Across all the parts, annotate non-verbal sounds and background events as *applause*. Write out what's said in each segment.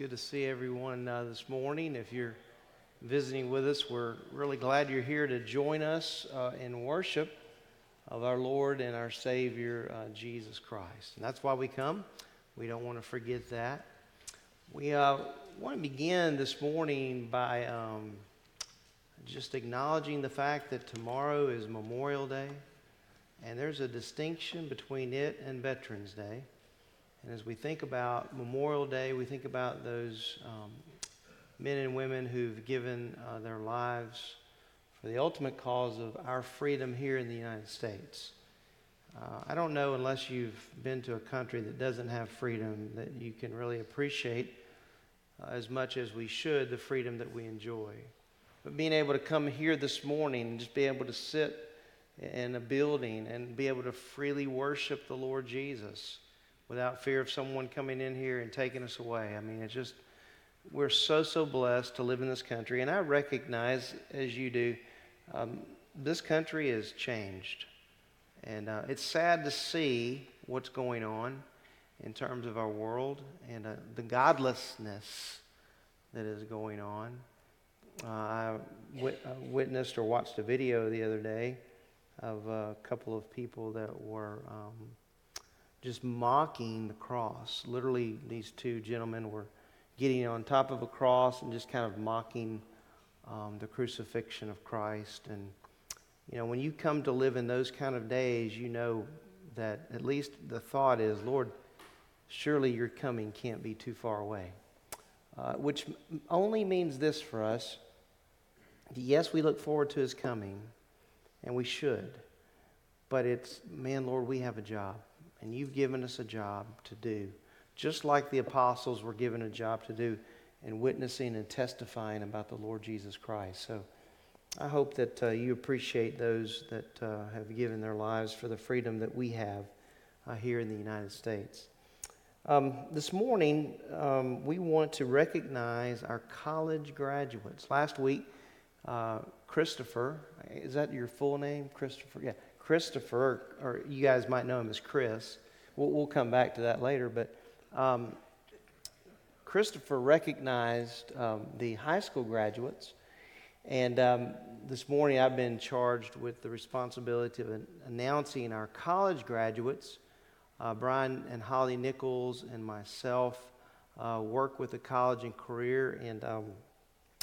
Good to see everyone uh, this morning. If you're visiting with us, we're really glad you're here to join us uh, in worship of our Lord and our Savior, uh, Jesus Christ. And that's why we come. We don't want to forget that. We uh, want to begin this morning by um, just acknowledging the fact that tomorrow is Memorial Day, and there's a distinction between it and Veterans Day. And as we think about Memorial Day, we think about those um, men and women who've given uh, their lives for the ultimate cause of our freedom here in the United States. Uh, I don't know unless you've been to a country that doesn't have freedom that you can really appreciate uh, as much as we should the freedom that we enjoy. But being able to come here this morning and just be able to sit in a building and be able to freely worship the Lord Jesus without fear of someone coming in here and taking us away. I mean, it's just, we're so, so blessed to live in this country. And I recognize, as you do, um, this country has changed. And uh, it's sad to see what's going on in terms of our world and uh, the godlessness that is going on. Uh, I uh, witnessed or watched a video the other day of a couple of people that were um, just mocking the cross. Literally, these two gentlemen were getting on top of a cross and just kind of mocking um, the crucifixion of Christ. And, you know, when you come to live in those kind of days, you know that at least the thought is, Lord, surely your coming can't be too far away. Uh, which only means this for us. Yes, we look forward to his coming, and we should. But it's, man, Lord, we have a job and you've given us a job to do, just like the apostles were given a job to do in witnessing and testifying about the Lord Jesus Christ. So I hope that uh, you appreciate those that uh, have given their lives for the freedom that we have uh, here in the United States. Um, this morning, um, we want to recognize our college graduates. Last week, uh, Christopher, is that your full name? Christopher? Yeah. Christopher, or you guys might know him as Chris. We'll, we'll come back to that later, but um, Christopher recognized um, the high school graduates, and um, this morning I've been charged with the responsibility of an- announcing our college graduates. Uh, Brian and Holly Nichols and myself uh, work with the college and career, and um,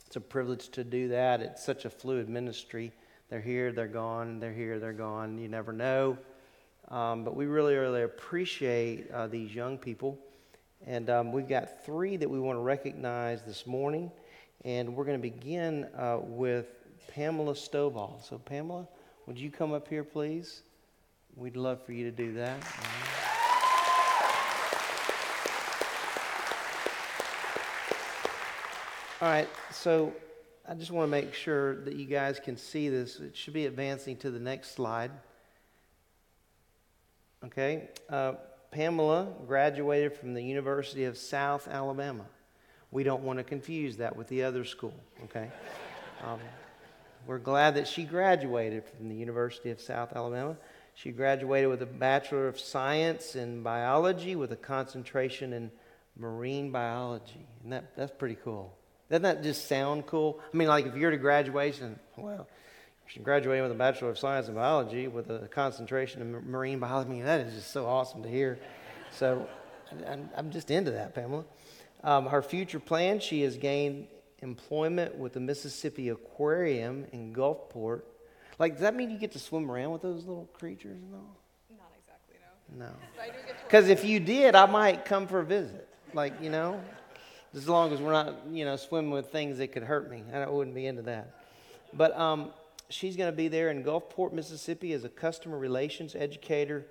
it's a privilege to do that. It's such a fluid ministry. They're here, they're gone, they're here, they're gone. You never know. Um, but we really, really appreciate uh, these young people. And um, we've got three that we want to recognize this morning. And we're going to begin uh, with Pamela Stovall. So, Pamela, would you come up here, please? We'd love for you to do that. All right, so I just want to make sure that you guys can see this. It should be advancing to the next slide. Okay. Uh, Pamela graduated from the University of South Alabama. We don't want to confuse that with the other school, okay? *laughs* Um, we're glad that she graduated from the University of South Alabama. She graduated with a Bachelor of Science in Biology with a concentration in marine biology. And that, that's pretty cool. Doesn't that just sound cool? I mean, like if you're to graduation, well, she graduating with a Bachelor of Science in Biology with a concentration in marine biology. I mean, that is just so awesome to hear. So I'm just into that, Pamela. Um, her future plans, she has gained employment with the Mississippi Aquarium in Gulfport. Like, does that mean you get to swim around with those little creatures and all? Not exactly, no. No. *laughs* But I do get to Because if you did, I might come for a visit. Like, you know, as long as we're not, you know, swimming with things that could hurt me. I wouldn't be into that. But um, she's going to be there in Gulfport, Mississippi as a customer relations educator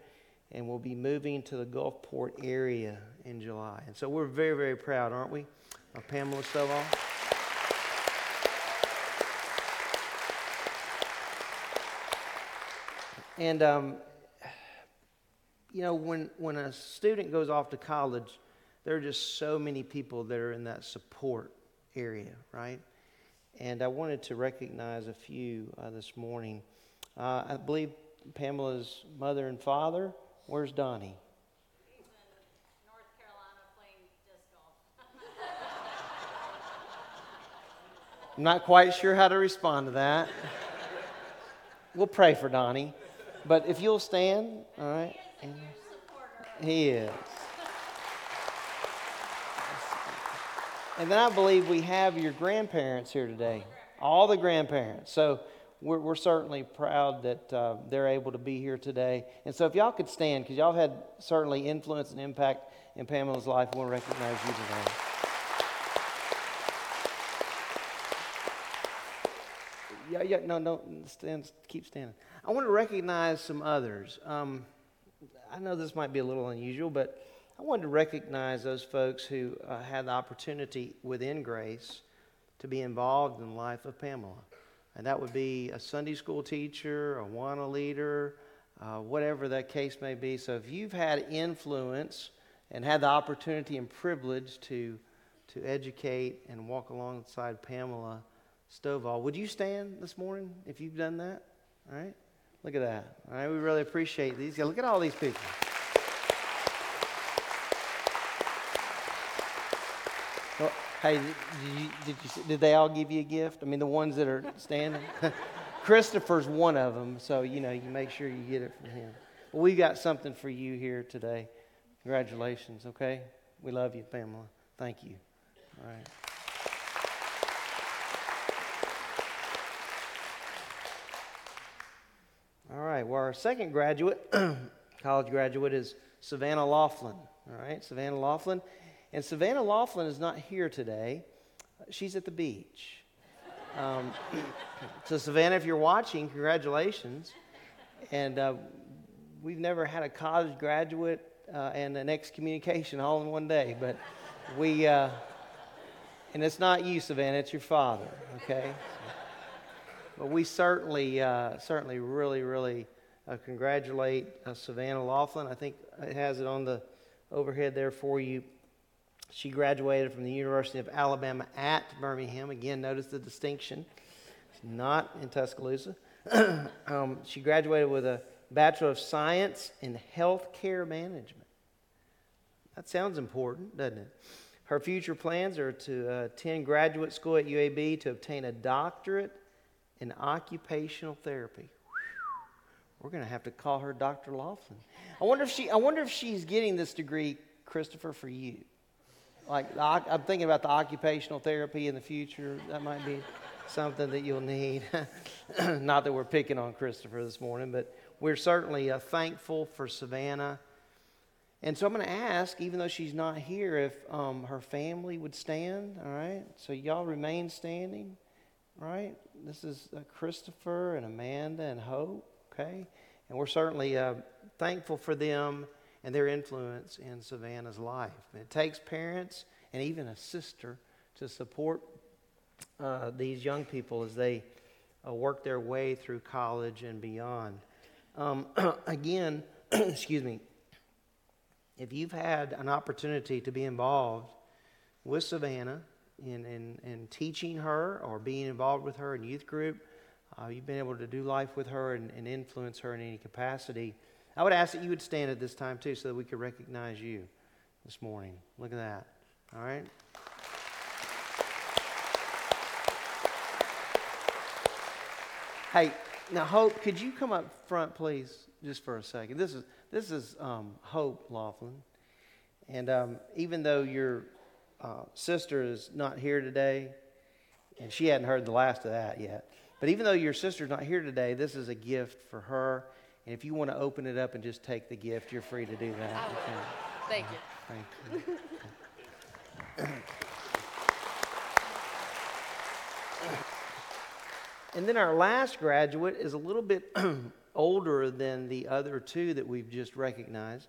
and will be moving to the Gulfport area in July. And so we're very, very proud, aren't we, of Pamela Stovall? And, um, you know, when, when a student goes off to college, there are just so many people that are in that support area, right? And I wanted to recognize a few uh, this morning. Uh, I believe Pamela's mother and father. Where's Donnie? North Carolina playing disc golf. *laughs* I'm not quite sure how to respond to that. we'll pray for Donnie. But if you'll stand, all right. He is. And then I believe we have your grandparents here today, all the grandparents. So we're, we're certainly proud that uh, they're able to be here today. And so if y'all could stand, because y'all had certainly influence and impact in Pamela's life, we want to recognize you today. Yeah, yeah, no, no, stand, keep standing. I want to recognize some others. Um, I know this might be a little unusual, but I wanted to recognize those folks who uh, had the opportunity within Grace to be involved in the life of Pamela. And that would be a Sunday school teacher, a AWANA leader, uh, whatever that case may be. So if you've had influence and had the opportunity and privilege to, to educate and walk alongside Pamela Stovall, would you stand this morning if you've done that? All right? Look at that. All right, we really appreciate these. Look at all these people. Well, hey, did, you, did, you, did they all give you a gift? I mean, the ones that are standing? *laughs* Christopher's one of them, so you know you make sure you get it from him. Well, we got something for you here today. Congratulations, okay? We love you, Pamela. Thank you. All right. All right, well, our second graduate, *clears throat* college graduate, is Savannah Laughlin. All right, Savannah Laughlin. And Savannah Laughlin is not here today. She's at the beach. Um, *coughs* so, Savannah, if you're watching, congratulations. And uh, we've never had a college graduate uh, and an excommunication all in one day, but we, uh, and it's not you, Savannah, it's your father, okay? But we certainly, uh, certainly really, really uh, congratulate uh, Savannah Laughlin. I think it has it on the overhead there for you. She graduated from the University of Alabama at Birmingham. Again, notice the distinction. She's not in Tuscaloosa. *clears throat* um, she graduated with a Bachelor of Science in Healthcare Management. That sounds important, doesn't it? Her future plans are to uh, attend graduate school at UAB to obtain a doctorate in occupational therapy. We're going to have to call her Dr. Laughlin. I wonder if she. I wonder if she's getting this degree, Christopher, for you. Like I'm thinking about the occupational therapy in the future. That might be something that you'll need. *laughs* Not that we're picking on Christopher this morning, but we're certainly uh, thankful for Savannah. And so I'm going to ask, even though she's not here, if um, her family would stand. All right. So y'all remain standing. Right. This is uh, Christopher and Amanda and Hope. Okay. And we're certainly uh, thankful for them and their influence in Savannah's life. It takes parents and even a sister to support uh, these young people as they uh, work their way through college and beyond. Um, *clears throat* again, *clears throat* excuse me, if you've had an opportunity to be involved with Savannah in, in, in teaching her or being involved with her in youth group, uh, you've been able to do life with her and, and influence her in any capacity. I would ask that you would stand at this time too so that we could recognize you this morning. Look at that. All right? Hey, now Hope, could you come up front, please, just for a second? This is this is um, Hope Laughlin, and um, even though your uh, sister is not here today, and she hadn't heard the last of that yet, but even though your sister's not here today, this is a gift for her. And if you want to open it up and just take the gift, you're free to do that. Thank you. Thank you. And then our last graduate is a little bit *clears throat* older than the other two that we've just recognized.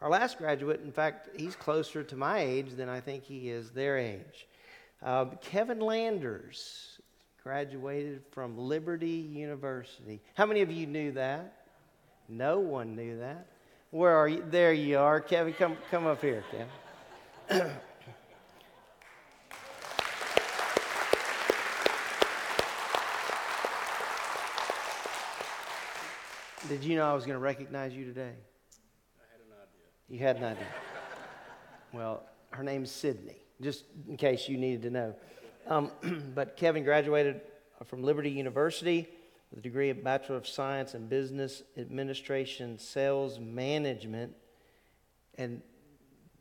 Our last graduate, in fact, he's closer to my age than I think he is their age. Uh, Kevin Landers graduated from Liberty University. How many of you knew that? No one knew that. Where are you? There you are. Kevin, come, come up here, Kevin. Did you know I was going to recognize you today? I had an idea. You had an idea. Well, her name's Sydney, just in case you needed to know. Um, *clears throat* but Kevin graduated from Liberty University with a degree of Bachelor of Science in Business Administration, Sales Management, and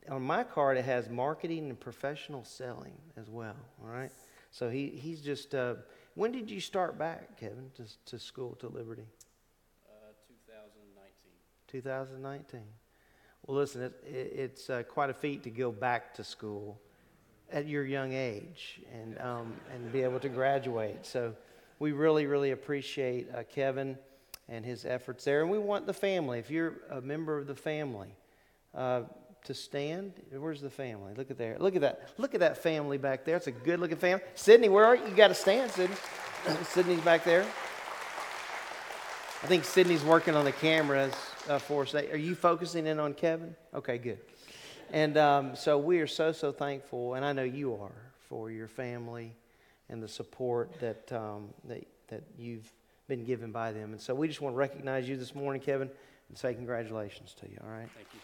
on my card it has marketing and professional selling as well. All right, so he he's just. Uh, when did you start back, Kevin, to to school to Liberty? Uh, 2019. 2019. Well, listen, it, it, it's uh, quite a feat to go back to school at your young age and um, and be able to graduate. So we really, really appreciate uh, Kevin and his efforts there. And we want the family, if you're a member of the family, uh, to stand. Where's the family? Look at there. Look at that. Look at that family back there. It's a good looking family. Sydney, where are you? You got to stand, Sydney. *clears throat* Sydney's back there. I think Sydney's working on the cameras uh, for us. Are you focusing in on Kevin? Okay, good. And um, so we are so, so thankful, and I know you are, for your family and the support that, um, that, that you've been given by them. And so we just want to recognize you this morning, Kevin, and say congratulations to you, all right? Thank you.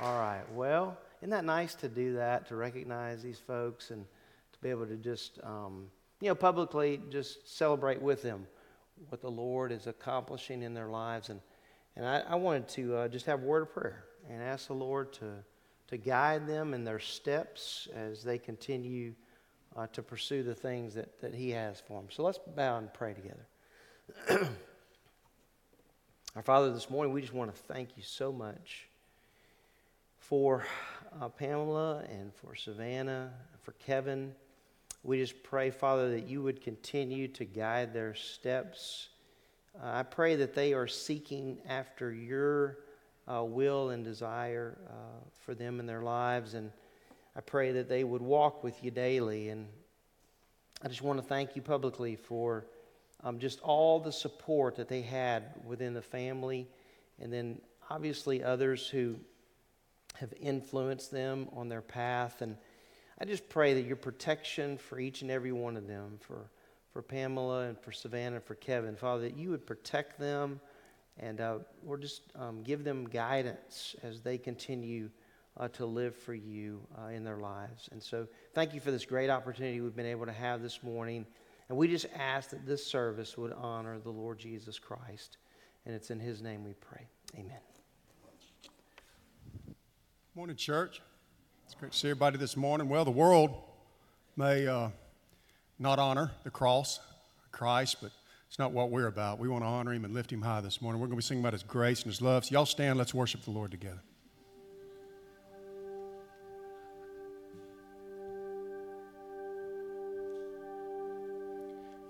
All right. Well, isn't that nice to do that, to recognize these folks and to be able to just, um, you know, publicly just celebrate with them what the Lord is accomplishing in their lives. And, and I, I wanted to uh, just have a word of prayer and ask the Lord to, to guide them in their steps as they continue uh, to pursue the things that, that He has for them. So let's bow and pray together. *clears throat* Our Father, this morning we just want to thank you so much for uh, Pamela and for Savannah, and for Kevin. We just pray, Father, that you would continue to guide their steps. Uh, I pray that they are seeking after your uh, will and desire uh, for them in their lives. And I pray that they would walk with you daily. And I just want to thank you publicly for um, just all the support that they had within the family. And then obviously others who have influenced them on their path. And I just pray that your protection for each and every one of them, for, for Pamela and for Savannah and for Kevin, Father, that you would protect them and uh, Lord, just um, give them guidance as they continue uh, to live for you uh, in their lives. And so, thank you for this great opportunity we've been able to have this morning. And we just ask that this service would honor the Lord Jesus Christ. And it's in His name we pray. Amen. Morning, church. It's great to see everybody this morning. Well, the world may uh, not honor the cross, Christ, but it's not what we're about. We want to honor him and lift him high this morning. We're going to be singing about his grace and his love. So, y'all stand, let's worship the Lord together.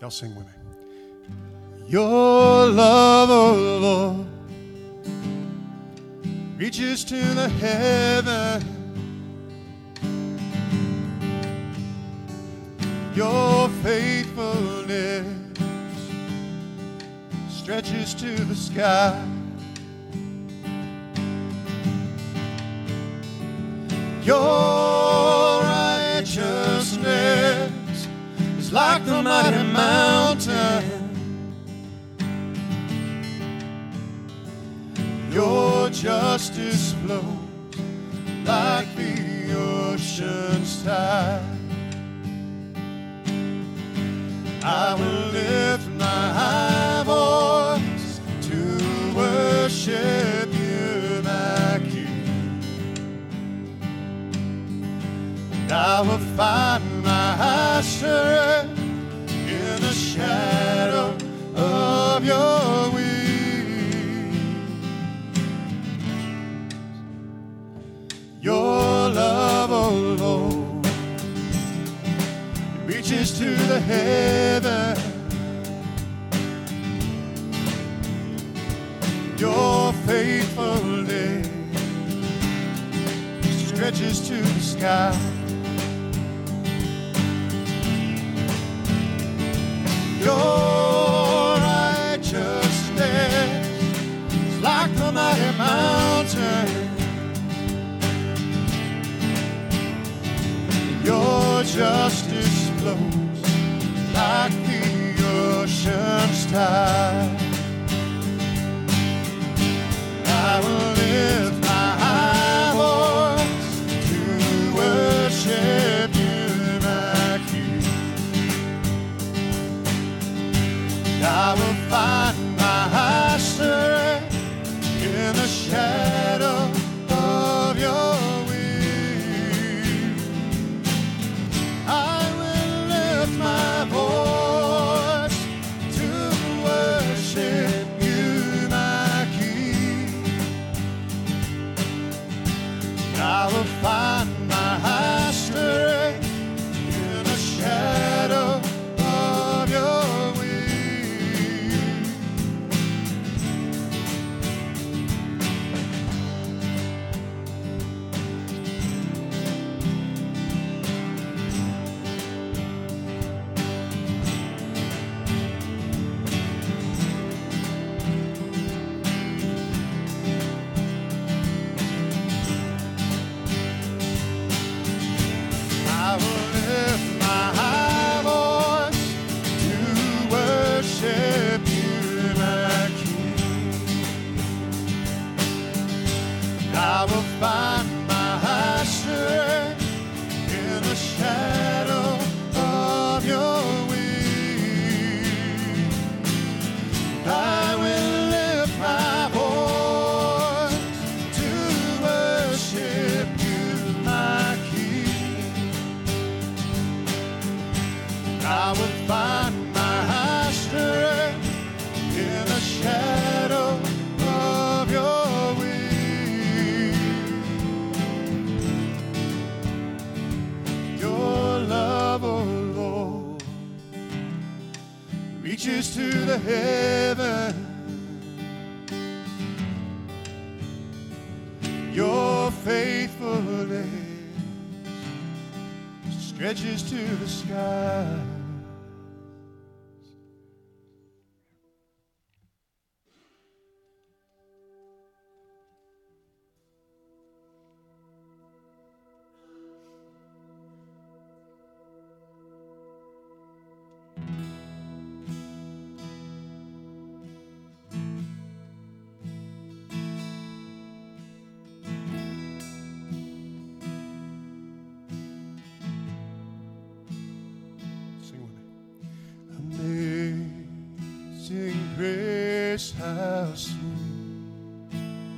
Y'all sing with me. Your love, oh Lord, reaches to the heaven. Your faithfulness stretches to the sky. Your righteousness is like the mighty mountain. Your justice flows like the ocean's tide. I will lift my high And I will find my strength in the shadow of your wings. Your love, oh Lord, reaches to the heaven. Your faithfulness stretches to the sky. Your righteousness is like the mighty. Your justice flows like the ocean's tide. I will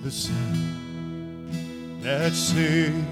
the sound that saved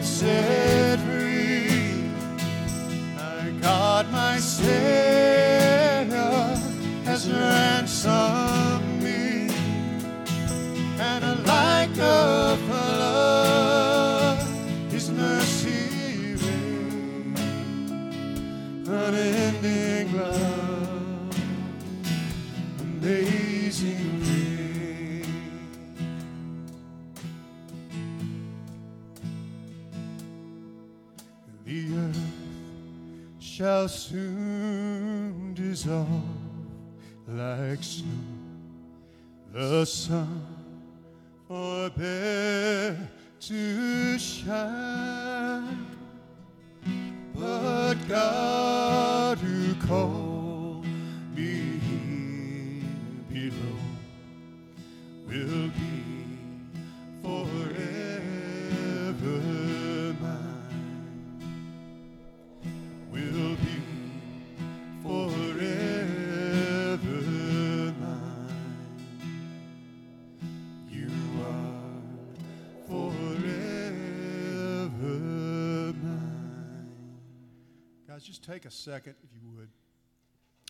I've shall soon dissolve like snow. The sun forbear to shine, but God who called me here below will be forever just take a second, if you would,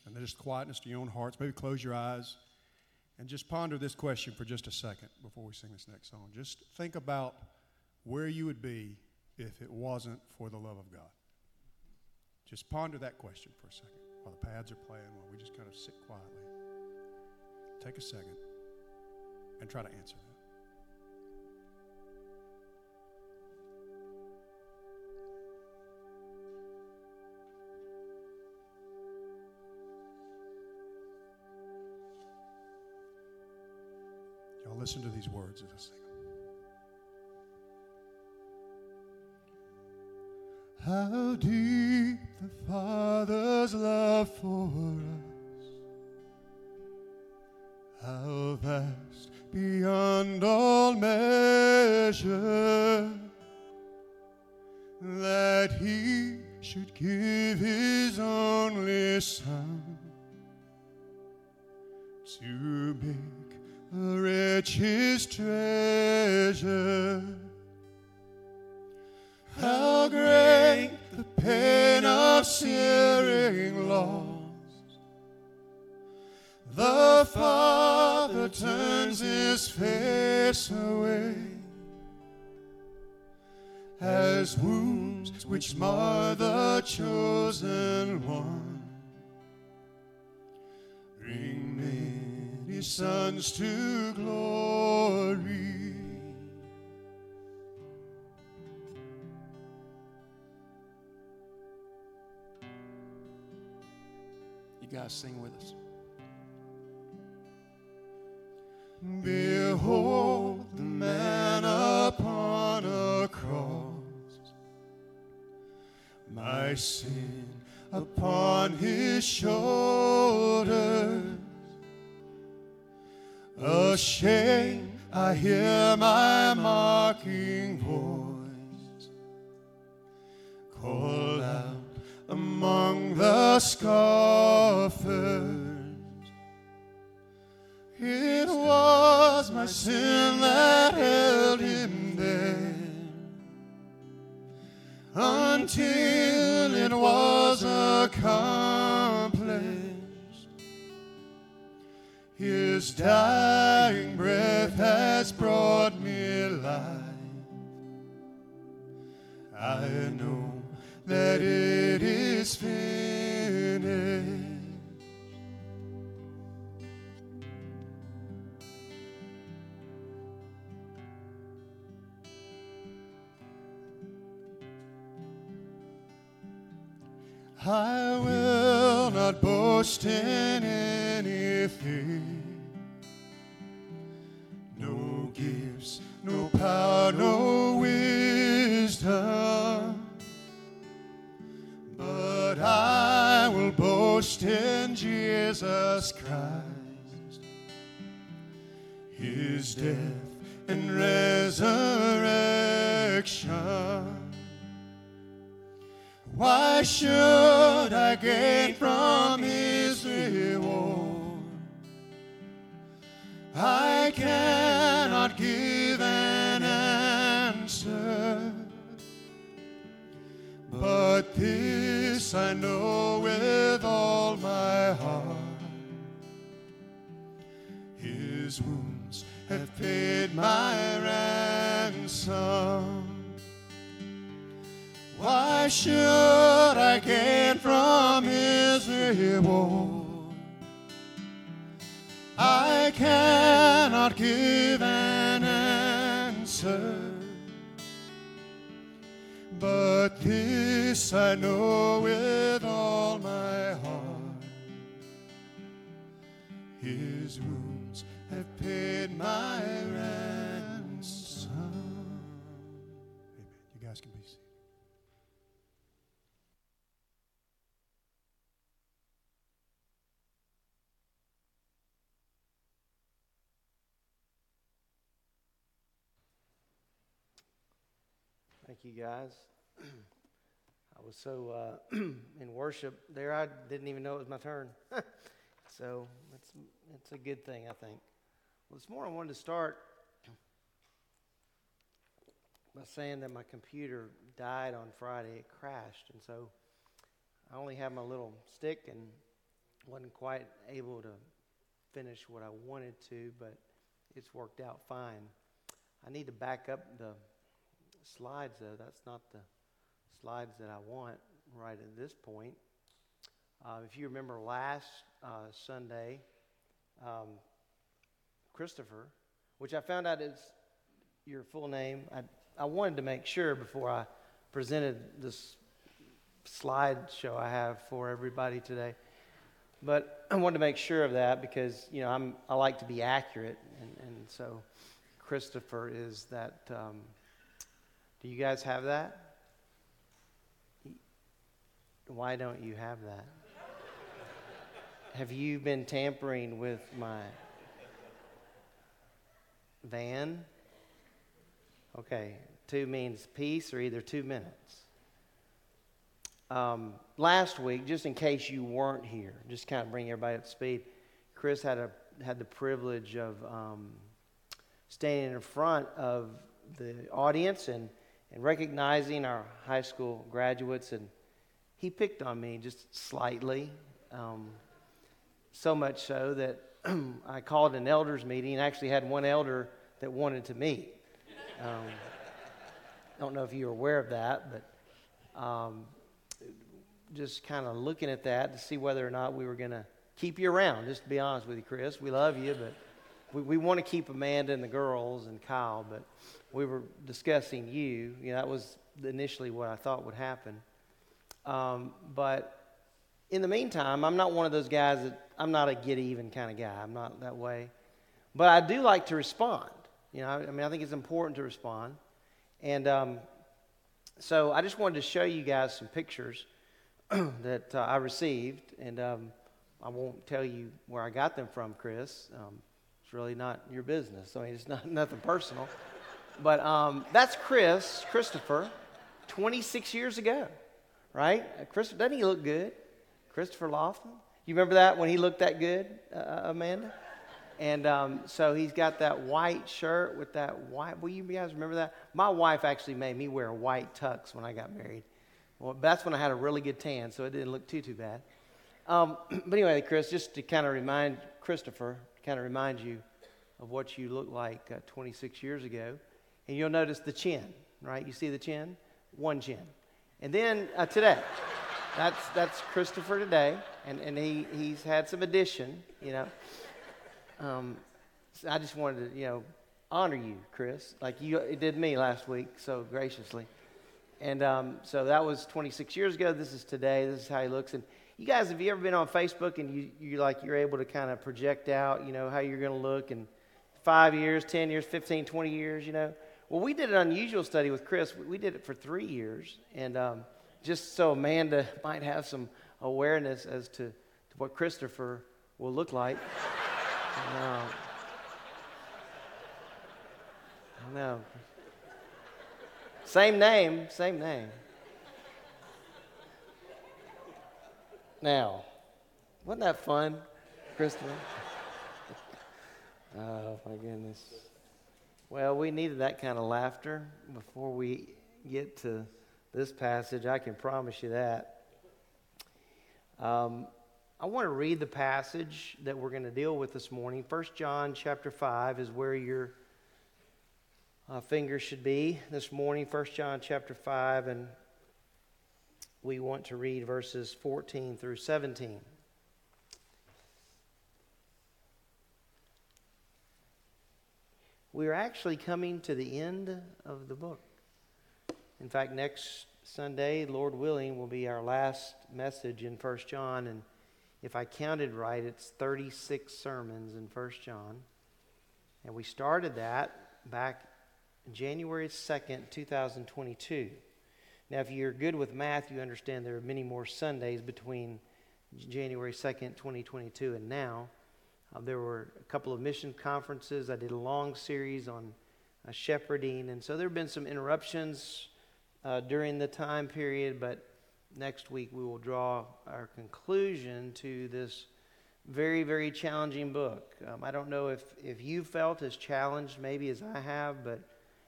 and just quietness to your own hearts. Maybe close your eyes and just ponder this question for just a second before we sing this next song. Just think about where you would be if it wasn't for the love of God. Just ponder that question for a second while the pads are playing, while we just kind of sit quietly. Take a second and try to answer that. Listen to these words as I sing. How deep the Father's love for us, how vast beyond all measure, that He should give His only Son to make rich His treasure. How great the pain of searing loss. The Father turns his face away as wounds which mar the chosen one many sons to glory. You guys sing with us. Behold the man upon a cross, my sin upon his shoulders. I hear my mocking Thank you, guys. *clears throat* I was so uh, *clears throat* in worship there, I didn't even know it was my turn. *laughs* so it's, it's a good thing, I think. Well, this morning I wanted to start *clears throat* by saying that my computer died on Friday. It crashed, and so I only have my little stick and wasn't quite able to finish what I wanted to, but it's worked out fine. I need to back up the slides, though. That's not the slides that I want right at this point. Uh, if you remember last uh, Sunday, um, Christopher, which I found out is your full name, I, I wanted to make sure before I presented this slideshow I have for everybody today. But I wanted to make sure of that because, you know, I'm, I like to be accurate. And, and so Christopher is that. Um, do you guys have that? Why don't you have that? have you been tampering with my van? Okay, two means peace or either two minutes. Um, last week, just in case you weren't here, just kind of bring everybody up to speed. Chris had a had the privilege of um, standing in front of the audience and and recognizing our high school graduates, and he picked on me just slightly. Um, so much so that *clears throat* I called an elders meeting and actually had one elder that wanted to meet. Um, don't know if you were aware of that, but um, just kind of looking at that to see whether or not we were going to keep you around. Just to be honest with you, Chris, we love you, but we, we want to keep Amanda and the girls and Kyle, but we were discussing you. You know, that was initially what I thought would happen. Um, but in the meantime, I'm not one of those guys that I'm not a get even kind of guy. I'm not that way. But I do like to respond. You know, I, I mean, I think it's important to respond. And um, so I just wanted to show you guys some pictures *clears throat* that uh, I received. And um, I won't tell you where I got them from, Chris. Um, it's really not your business. I mean, it's not *laughs* nothing personal. But um, that's Chris, Christopher, 26 years ago, right? Uh, Chris, doesn't he look good? Christopher Laughlin. You remember that when he looked that good, uh, uh, Amanda? And um, so he's got that white shirt with that white. Will you guys remember that? My wife actually made me wear white tux when I got married. Well, that's when I had a really good tan, so it didn't look too too bad. Um, *clears throat* but anyway, Chris, just to kind of remind Christopher, kind of remind you of what you looked like uh, 26 years ago. And you'll notice the chin, right? You see the chin? One chin. And then uh, today, that's, that's Christopher today, and, and he, he's had some addition, you know. Um, so I just wanted to, you know, honor you, Chris, like you did me last week so graciously. And um, so that was 26 years ago. This is today. This is how he looks. And you guys, have you ever been on Facebook and you, you like you're able to kind of project out, you know, how you're going to look in five years, 10 years, 15, 20 years, you know? Well, we did an unusual study with Chris. We did it for three years, and um, just so Amanda *laughs* might have some awareness as to, to what Christopher will look like. *laughs* I know. Same name, same name. Now. Wasn't that fun, Christopher? oh, my goodness. Well, we needed that kind of laughter before we get to this passage. I can promise you that. Um, I want to read the passage that we're going to deal with this morning. 1 John chapter 5 is where your uh, finger should be this morning. 1 John chapter 5, and we want to read verses 14 through 17. we are actually coming to the end of the book. In fact, next Sunday, Lord willing, will be our last message in 1 John. And if I counted right, it's 36 sermons in 1 John. And we started that back January 2nd, 2022. Now, if you're good with math, you understand there are many more Sundays between January 2nd, 2022 and now. Uh, there were a couple of mission conferences. I did a long series on uh, shepherding. And so there have been some interruptions uh, during the time period, but next week we will draw our conclusion to this very, very challenging book. Um, I don't know if, if you felt as challenged maybe as I have, but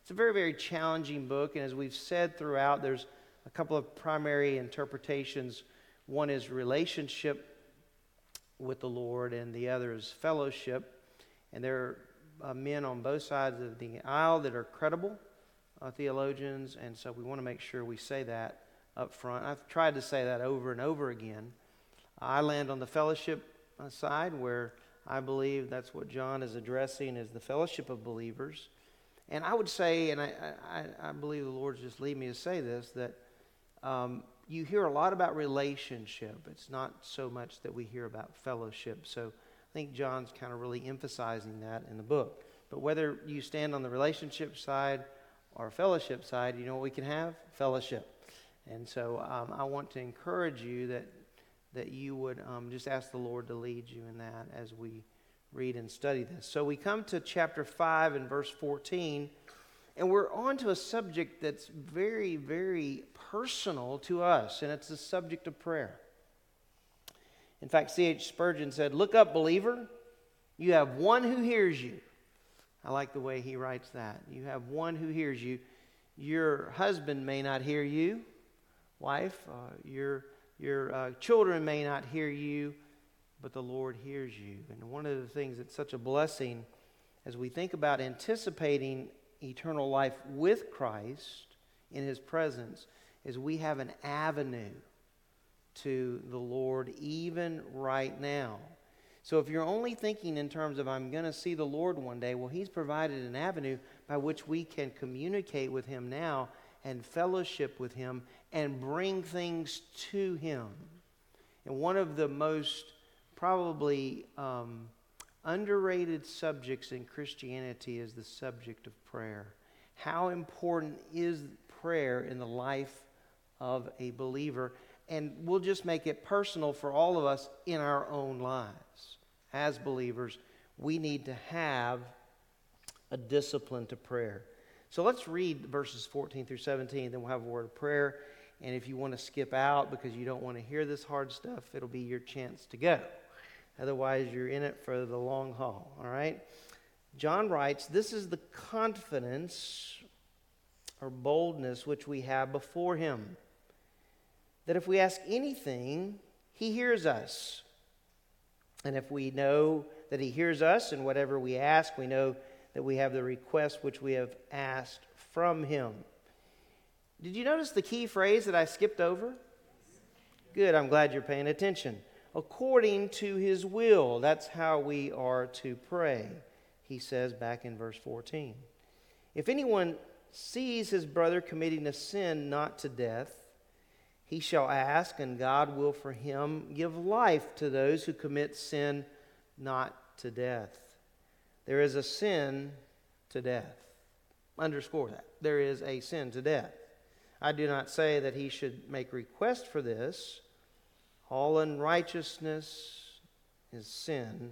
it's a very, very challenging book. And as we've said throughout, there's a couple of primary interpretations. One is relationship with the Lord, and the other is fellowship. And there are uh, men on both sides of the aisle that are credible uh, theologians, and so we want to make sure we say that up front. I've tried to say that over and over again. I land on the fellowship uh, side where I believe that's what John is addressing is the fellowship of believers. And I would say, and I, I, I believe the Lord's just lead me to say this, that um, you hear a lot about relationship. It's not so much that we hear about fellowship. So I think John's kind of really emphasizing that in the book. But whether you stand on the relationship side or fellowship side, you know what we can have? Fellowship. And so um, I want to encourage you that, that you would um, just ask the Lord to lead you in that as we read and study this. So we come to chapter 5 and verse 14. And we're on to a subject that's very, very personal to us, and it's the subject of prayer. In fact, C.H. Spurgeon said, Look up, believer. You have one who hears you. I like the way he writes that. You have one who hears you. Your husband may not hear you, wife. Uh, your your uh, children may not hear you, but the Lord hears you. And one of the things that's such a blessing as we think about anticipating eternal life with Christ in his presence is we have an avenue to the Lord even right now. So if you're only thinking in terms of I'm going to see the Lord one day, well, he's provided an avenue by which we can communicate with him now and fellowship with him and bring things to him. And one of the most probably um, underrated subjects in Christianity is the subject of prayer. How important is prayer in the life of a believer? And we'll just make it personal for all of us in our own lives. As believers, we need to have a discipline to prayer. So let's read verses 14 through 17, then we'll have a word of prayer. And if you want to skip out because you don't want to hear this hard stuff, it'll be your chance to go. Otherwise, you're in it for the long haul, all right? John writes, This is the confidence or boldness which we have before him. That if we ask anything, he hears us. And if we know that he hears us and whatever we ask, we know that we have the request which we have asked from him. Did you notice the key phrase that I skipped over? Good, I'm glad you're paying attention according to his will. That's how we are to pray, he says back in verse 14. If anyone sees his brother committing a sin not to death, he shall ask, and God will for him give life to those who commit sin not to death. There is a sin to death. Underscore that. There is a sin to death. I do not say that he should make request for this all unrighteousness is sin,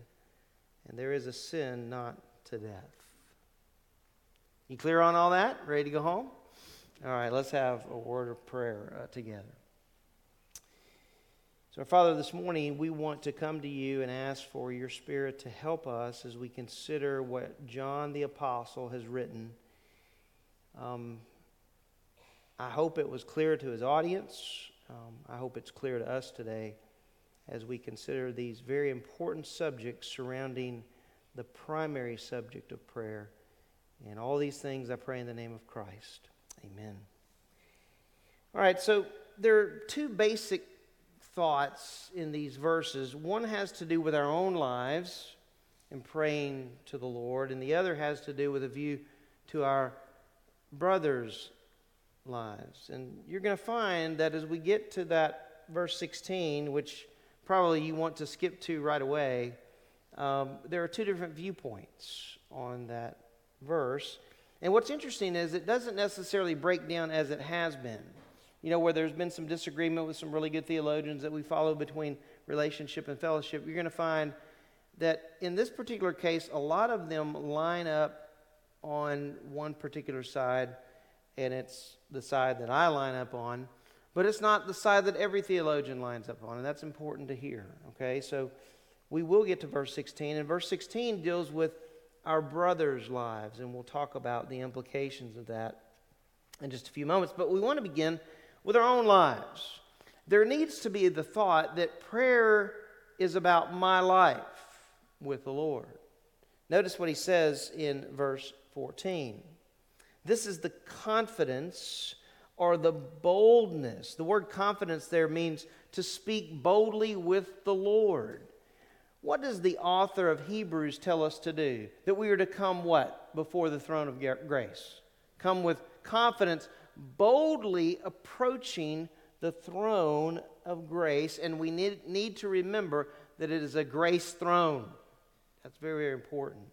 and there is a sin not to death. You clear on all that? Ready to go home? All right, let's have a word of prayer uh, together. So, Father, this morning we want to come to you and ask for your Spirit to help us as we consider what John the Apostle has written. Um, I hope it was clear to his audience. Um, I hope it's clear to us today as we consider these very important subjects surrounding the primary subject of prayer. And all these things I pray in the name of Christ. Amen. All right, so there are two basic thoughts in these verses. One has to do with our own lives and praying to the Lord, and the other has to do with a view to our brothers' lives. And you're going to find that as we get to that verse 16, which probably you want to skip to right away, um, there are two different viewpoints on that verse. And what's interesting is it doesn't necessarily break down as it has been you know, where there's been some disagreement with some really good theologians that we follow between relationship and fellowship, you're going to find that in this particular case, a lot of them line up on one particular side, and it's the side that I line up on, but it's not the side that every theologian lines up on, and that's important to hear, okay? So we will get to verse 16, and verse 16 deals with our brothers' lives, and we'll talk about the implications of that in just a few moments. But we want to begin with our own lives. There needs to be the thought that prayer is about my life with the Lord. Notice what he says in verse 14. This is the confidence or the boldness. The word confidence there means to speak boldly with the Lord. What does the author of Hebrews tell us to do? That we are to come what? Before the throne of grace. Come with confidence boldly approaching the throne of grace, and we need, need to remember that it is a grace throne. That's very, very important.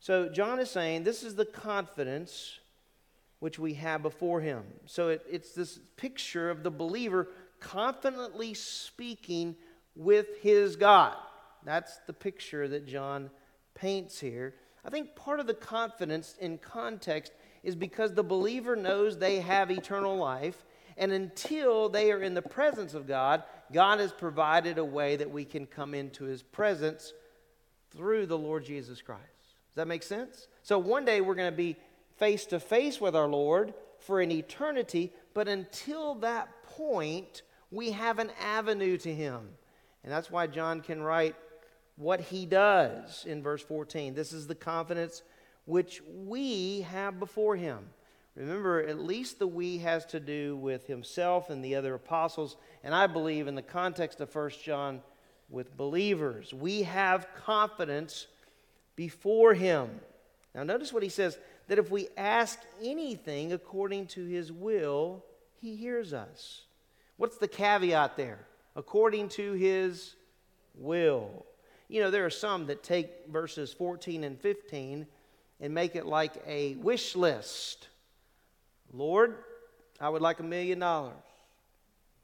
So, John is saying this is the confidence which we have before him. So, it, it's this picture of the believer confidently speaking with his God. That's the picture that John paints here. I think part of the confidence in context is because the believer knows they have eternal life. And until they are in the presence of God, God has provided a way that we can come into his presence through the Lord Jesus Christ. Does that make sense? So one day we're going to be face to face with our Lord for an eternity, but until that point, we have an avenue to him. And that's why John can write what he does in verse 14. This is the confidence which we have before him. Remember, at least the we has to do with himself and the other apostles, and I believe in the context of 1 John with believers. We have confidence before him. Now, notice what he says that if we ask anything according to his will, he hears us. What's the caveat there? According to his will. You know, there are some that take verses 14 and 15 and make it like a wish list. Lord, I would like a million dollars.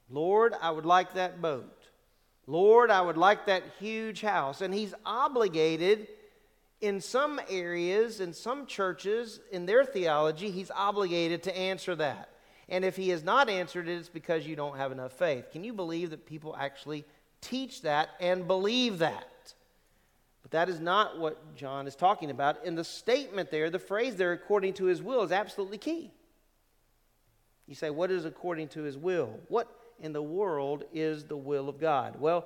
Lord, I would like that boat. Lord, I would like that huge house. And he's obligated in some areas, in some churches, in their theology, he's obligated to answer that. And if he has not answered it, it's because you don't have enough faith. Can you believe that people actually teach that and believe that? But that is not what John is talking about. And the statement there, the phrase there, according to his will, is absolutely key. You say, what is according to his will? What in the world is the will of God? Well,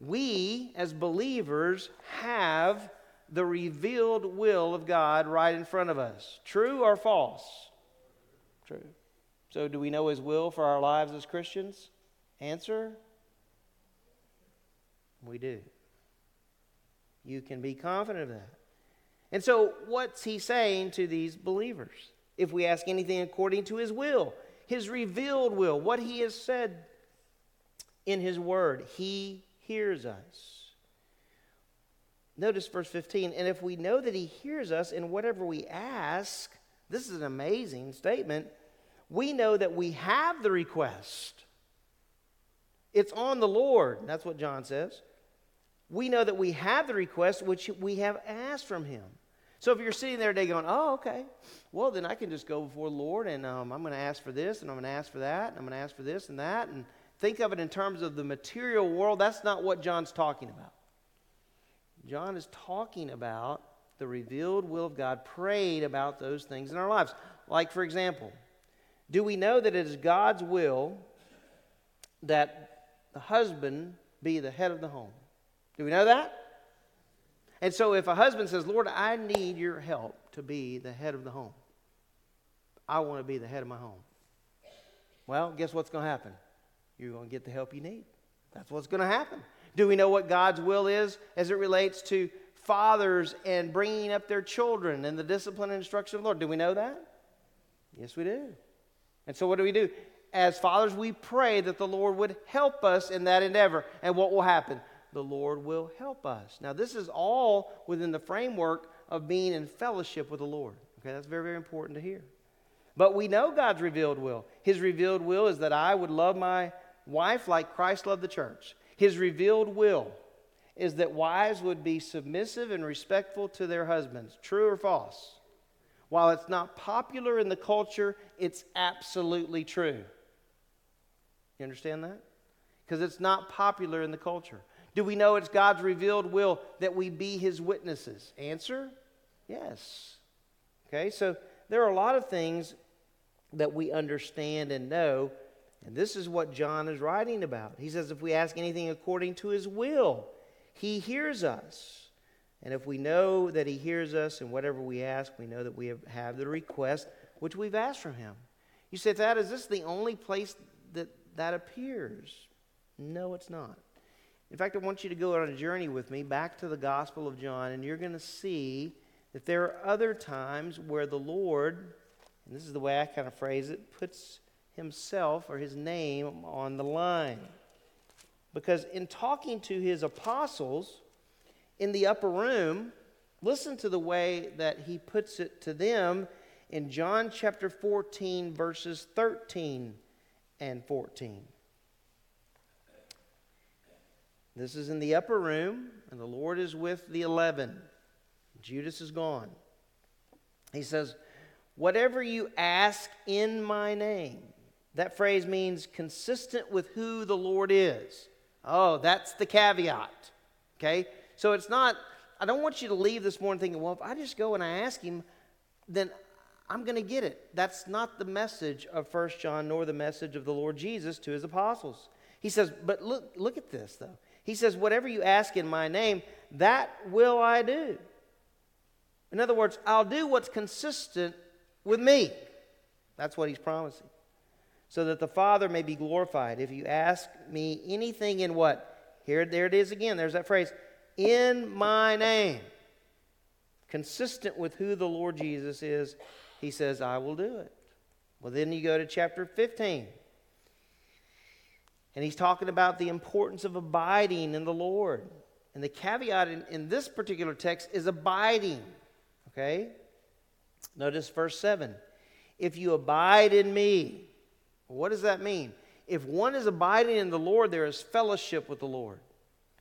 we as believers have the revealed will of God right in front of us. True or false? True. So, do we know his will for our lives as Christians? Answer We do. You can be confident of that. And so, what's he saying to these believers? If we ask anything according to his will, his revealed will, what he has said in his word, he hears us. Notice verse 15, and if we know that he hears us in whatever we ask, this is an amazing statement. We know that we have the request. It's on the Lord. That's what John says we know that we have the request which we have asked from him. So if you're sitting there today going, oh, okay, well, then I can just go before the Lord and um, I'm going to ask for this and I'm going to ask for that and I'm going to ask for this and that and think of it in terms of the material world, that's not what John's talking about. John is talking about the revealed will of God, prayed about those things in our lives. Like, for example, do we know that it is God's will that the husband be the head of the home? Do we know that? And so, if a husband says, Lord, I need your help to be the head of the home, I want to be the head of my home. Well, guess what's going to happen? You're going to get the help you need. That's what's going to happen. Do we know what God's will is as it relates to fathers and bringing up their children and the discipline and instruction of the Lord? Do we know that? Yes, we do. And so, what do we do? As fathers, we pray that the Lord would help us in that endeavor. And what will happen? The Lord will help us. Now, this is all within the framework of being in fellowship with the Lord. Okay, that's very, very important to hear. But we know God's revealed will. His revealed will is that I would love my wife like Christ loved the church. His revealed will is that wives would be submissive and respectful to their husbands. True or false? While it's not popular in the culture, it's absolutely true. You understand that? Because it's not popular in the culture. Do we know it's God's revealed will that we be his witnesses? Answer yes. Okay, so there are a lot of things that we understand and know, and this is what John is writing about. He says, if we ask anything according to his will, he hears us. And if we know that He hears us and whatever we ask, we know that we have, have the request which we've asked from Him. You say, Thad, is this the only place that that appears? No, it's not. In fact, I want you to go on a journey with me back to the Gospel of John, and you're going to see that there are other times where the Lord, and this is the way I kind of phrase it, puts Himself or His name on the line. Because in talking to His apostles, in the upper room, listen to the way that he puts it to them in John chapter 14, verses 13 and 14. This is in the upper room, and the Lord is with the eleven. Judas is gone. He says, Whatever you ask in my name. That phrase means consistent with who the Lord is. Oh, that's the caveat. Okay? So it's not, I don't want you to leave this morning thinking, well, if I just go and I ask him, then I'm going to get it. That's not the message of First John nor the message of the Lord Jesus to his apostles. He says, but look, look at this though. He says, whatever you ask in my name, that will I do. In other words, I'll do what's consistent with me. That's what he's promising. So that the Father may be glorified. If you ask me anything in what? Here, there it is again. There's that phrase in my name, consistent with who the Lord Jesus is, he says, I will do it. Well, then you go to chapter 15. And he's talking about the importance of abiding in the Lord. And the caveat in, in this particular text is abiding. Okay? Notice verse 7. If you abide in me, what does that mean? If one is abiding in the Lord, there is fellowship with the Lord.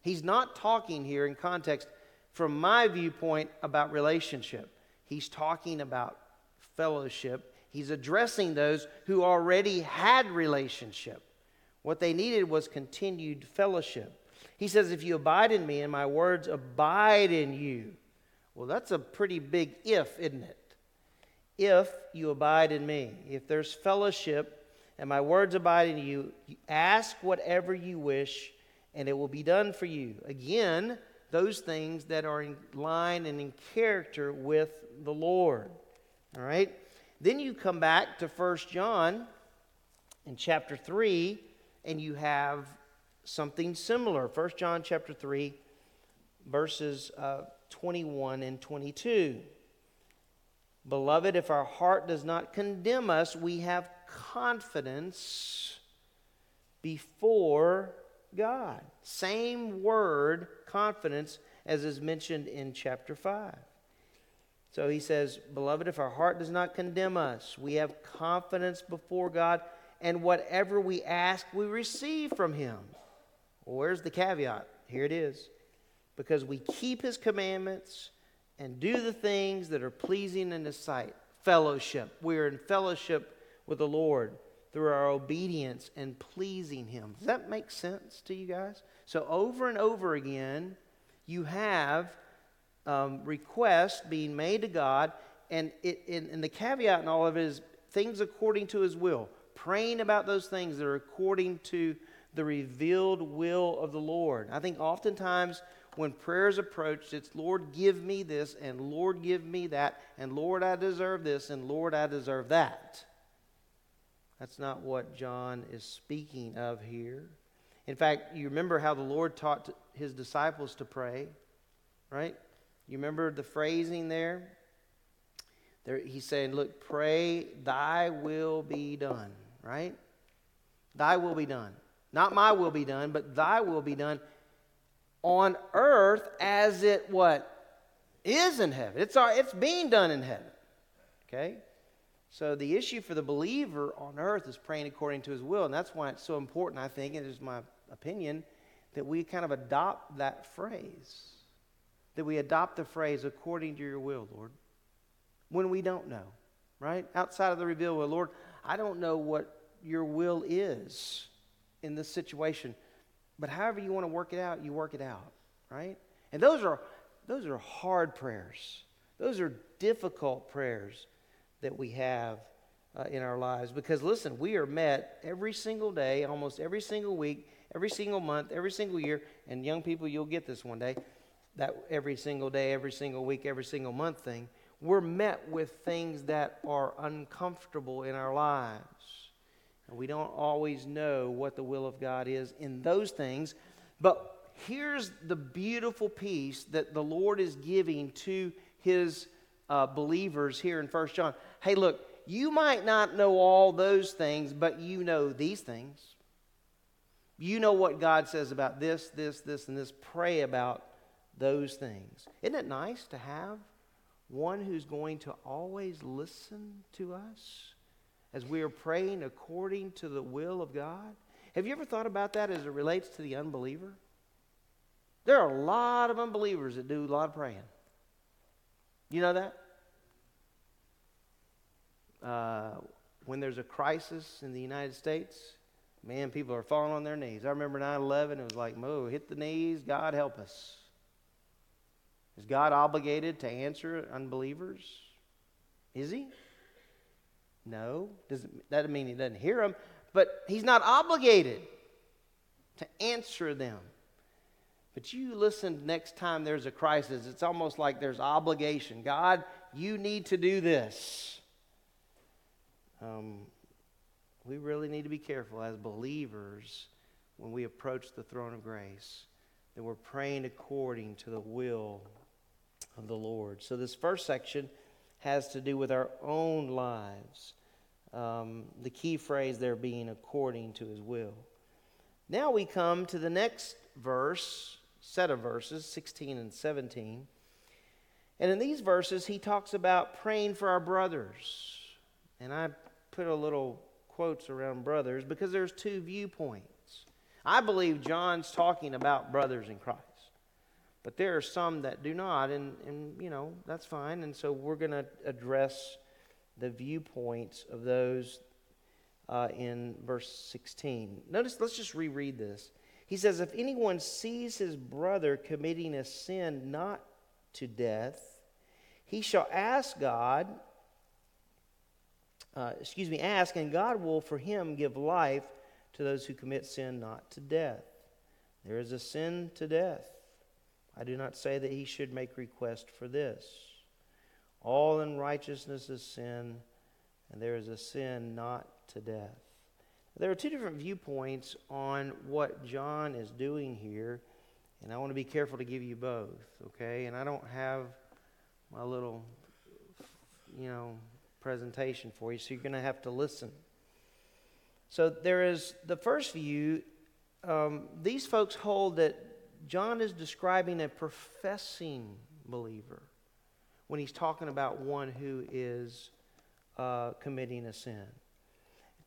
He's not talking here in context from my viewpoint about relationship. He's talking about fellowship. He's addressing those who already had relationship. What they needed was continued fellowship. He says, If you abide in me and my words abide in you. Well, that's a pretty big if, isn't it? If you abide in me, if there's fellowship and my words abide in you, ask whatever you wish and it will be done for you. Again, those things that are in line and in character with the Lord. All right? Then you come back to First John in chapter 3, and you have something similar. First John chapter 3, verses uh, 21 and 22. Beloved, if our heart does not condemn us, we have confidence before God. Same word, confidence, as is mentioned in chapter 5. So he says, Beloved, if our heart does not condemn us, we have confidence before God, and whatever we ask, we receive from him. Well, where's the caveat? Here it is. Because we keep his commandments and do the things that are pleasing in his sight. Fellowship. We are in fellowship with the Lord. through our obedience and pleasing Him. Does that make sense to you guys? So, over and over again, you have um, requests being made to God, and, it, and, and the caveat in all of it is things according to His will. Praying about those things that are according to the revealed will of the Lord. I think oftentimes when prayer is approached, it's Lord, give me this, and Lord, give me that, and Lord, I deserve this, and Lord, I deserve that. That's not what John is speaking of here. In fact, you remember how the Lord taught his disciples to pray, right? You remember the phrasing there? there he's saying, Look, pray, thy will be done, right? Thy will be done. Not my will be done, but thy will be done on earth as it what is in heaven. It's, it's being done in heaven. Okay? So the issue for the believer on earth is praying according to his will. And that's why it's so important, I think, and it is my opinion, that we kind of adopt that phrase. That we adopt the phrase, according to your will, Lord, when we don't know, right? Outside of the revealed will, Lord, I don't know what your will is in this situation. But however you want to work it out, you work it out, right? And those are those are hard prayers. Those are difficult prayers that we have uh, in our lives because listen, we are met every single day, almost every single week, every single month, every single year, and young people, you'll get this one day. That every single day, every single week, every single month thing, we're met with things that are uncomfortable in our lives. And we don't always know what the will of God is in those things. But here's the beautiful piece that the Lord is giving to his uh, believers here in First John. Hey, look, you might not know all those things, but you know these things. You know what God says about this, this, this, and this. Pray about those things. Isn't it nice to have one who's going to always listen to us? as we are praying according to the will of God? Have you ever thought about that as it relates to the unbeliever? There are a lot of unbelievers that do a lot of praying. You know that? Uh, when there's a crisis in the United States, man, people are falling on their knees. I remember 9 11, it was like, Mo, hit the knees, God help us. Is God obligated to answer unbelievers? Is he? No, doesn't, that doesn't mean he doesn't hear them, but he's not obligated to answer them. But you listen next time there's a crisis, it's almost like there's obligation. God, you need to do this. Um, we really need to be careful as believers when we approach the throne of grace that we're praying according to the will of the Lord. So, this first section has to do with our own lives. Um, the key phrase there being according to his will. Now we come to the next verse, set of verses, 16 and 17. And in these verses, he talks about praying for our brothers. And I put a little quotes around brothers because there's two viewpoints. I believe John's talking about brothers in Christ. But there are some that do not, and, and you know, that's fine. And so we're going to address the viewpoints of those uh, in verse 16. Notice, let's just reread this. He says, If anyone sees his brother committing a sin not to death, he shall ask God, uh, excuse me, ask, and God will for him give life to those who commit sin not to death. There is a sin to death. I do not say that he should make request for this. All unrighteousness is sin, and there is a sin not to death. There are two different viewpoints on what John is doing here, and I want to be careful to give you both, okay? And I don't have my little, you know, presentation for you, so you're going to have to listen. So there is the first view. Um, these folks hold that John is describing a professing believer when he's talking about one who is uh, committing a sin.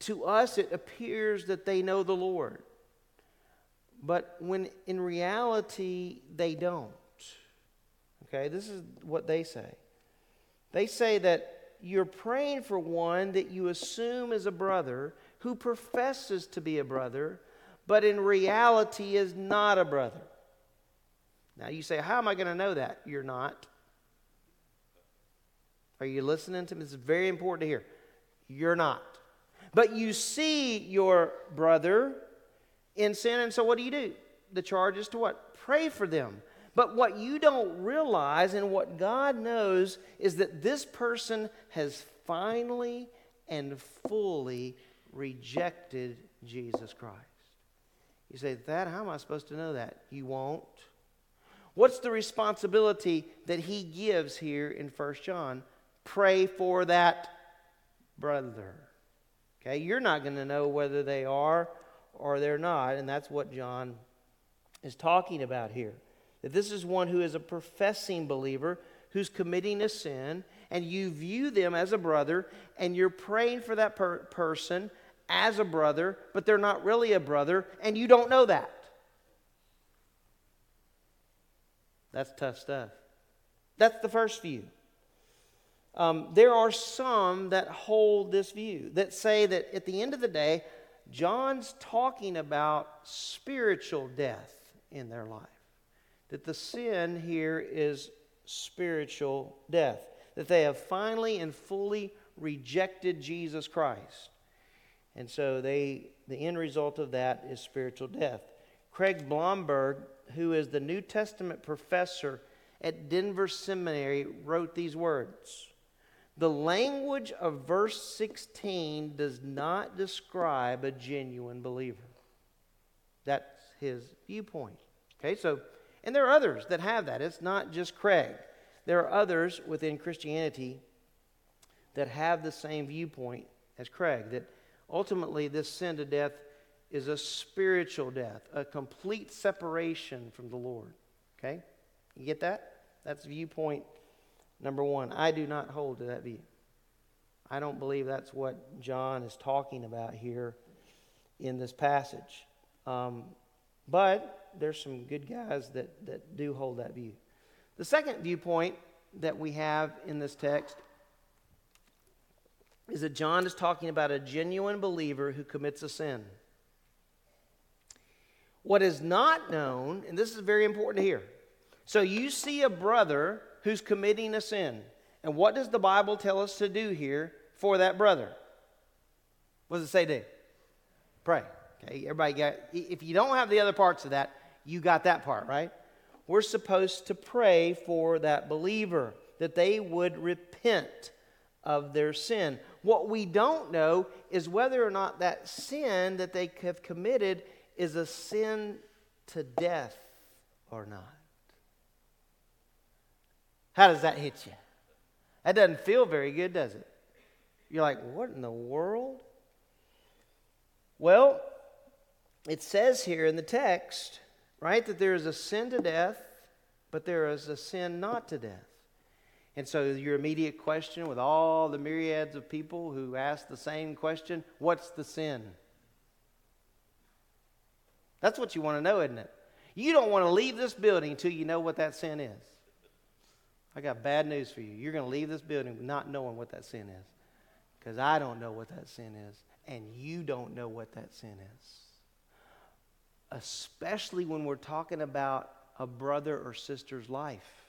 To us, it appears that they know the Lord, but when in reality, they don't. Okay, this is what they say. They say that you're praying for one that you assume is a brother who professes to be a brother, but in reality is not a brother. Now you say, How am I going to know that? You're not. Are you listening to me? This is very important to hear. You're not. But you see your brother in sin, and so what do you do? The charge is to what? Pray for them. But what you don't realize and what God knows is that this person has finally and fully rejected Jesus Christ. You say, That, how am I supposed to know that? You won't. What's the responsibility that he gives here in 1 John? Pray for that brother. Okay, you're not going to know whether they are or they're not, and that's what John is talking about here. That this is one who is a professing believer who's committing a sin, and you view them as a brother, and you're praying for that per- person as a brother, but they're not really a brother, and you don't know that. That's tough stuff. That's the first view. Um, there are some that hold this view that say that at the end of the day, John's talking about spiritual death in their life. That the sin here is spiritual death. That they have finally and fully rejected Jesus Christ. And so they, the end result of that is spiritual death. Craig Blomberg, who is the New Testament professor at Denver Seminary, wrote these words The language of verse 16 does not describe a genuine believer. That's his viewpoint. Okay, so, and there are others that have that. It's not just Craig. There are others within Christianity that have the same viewpoint as Craig, that ultimately this sin to death is a spiritual death, a complete separation from the Lord. Okay? You get that? That's viewpoint number one. I do not hold to that view. I don't believe that's what John is talking about here in this passage. Um, but there's some good guys that, that do hold that view. The second viewpoint that we have in this text is that John is talking about a genuine believer who commits a sin. What is not known, and this is very important to hear. So you see a brother who's committing a sin. And what does the Bible tell us to do here for that brother? What does it say do? Pray. Okay, everybody got if you don't have the other parts of that, you got that part, right? We're supposed to pray for that believer that they would repent of their sin. What we don't know is whether or not that sin that they have committed is a sin to death or not. How does that hit you? That doesn't feel very good, does it? You're like, what in the world? Well, it says here in the text, right, that there is a sin to death, but there is a sin not to death. And so, your immediate question with all the myriads of people who ask the same question what's the sin? That's what you want to know, isn't it? You don't want to leave this building until you know what that sin is. I got bad news for you. You're going to leave this building not knowing what that sin is. Because I don't know what that sin is, and you don't know what that sin is. Especially when we're talking about a brother or sister's life.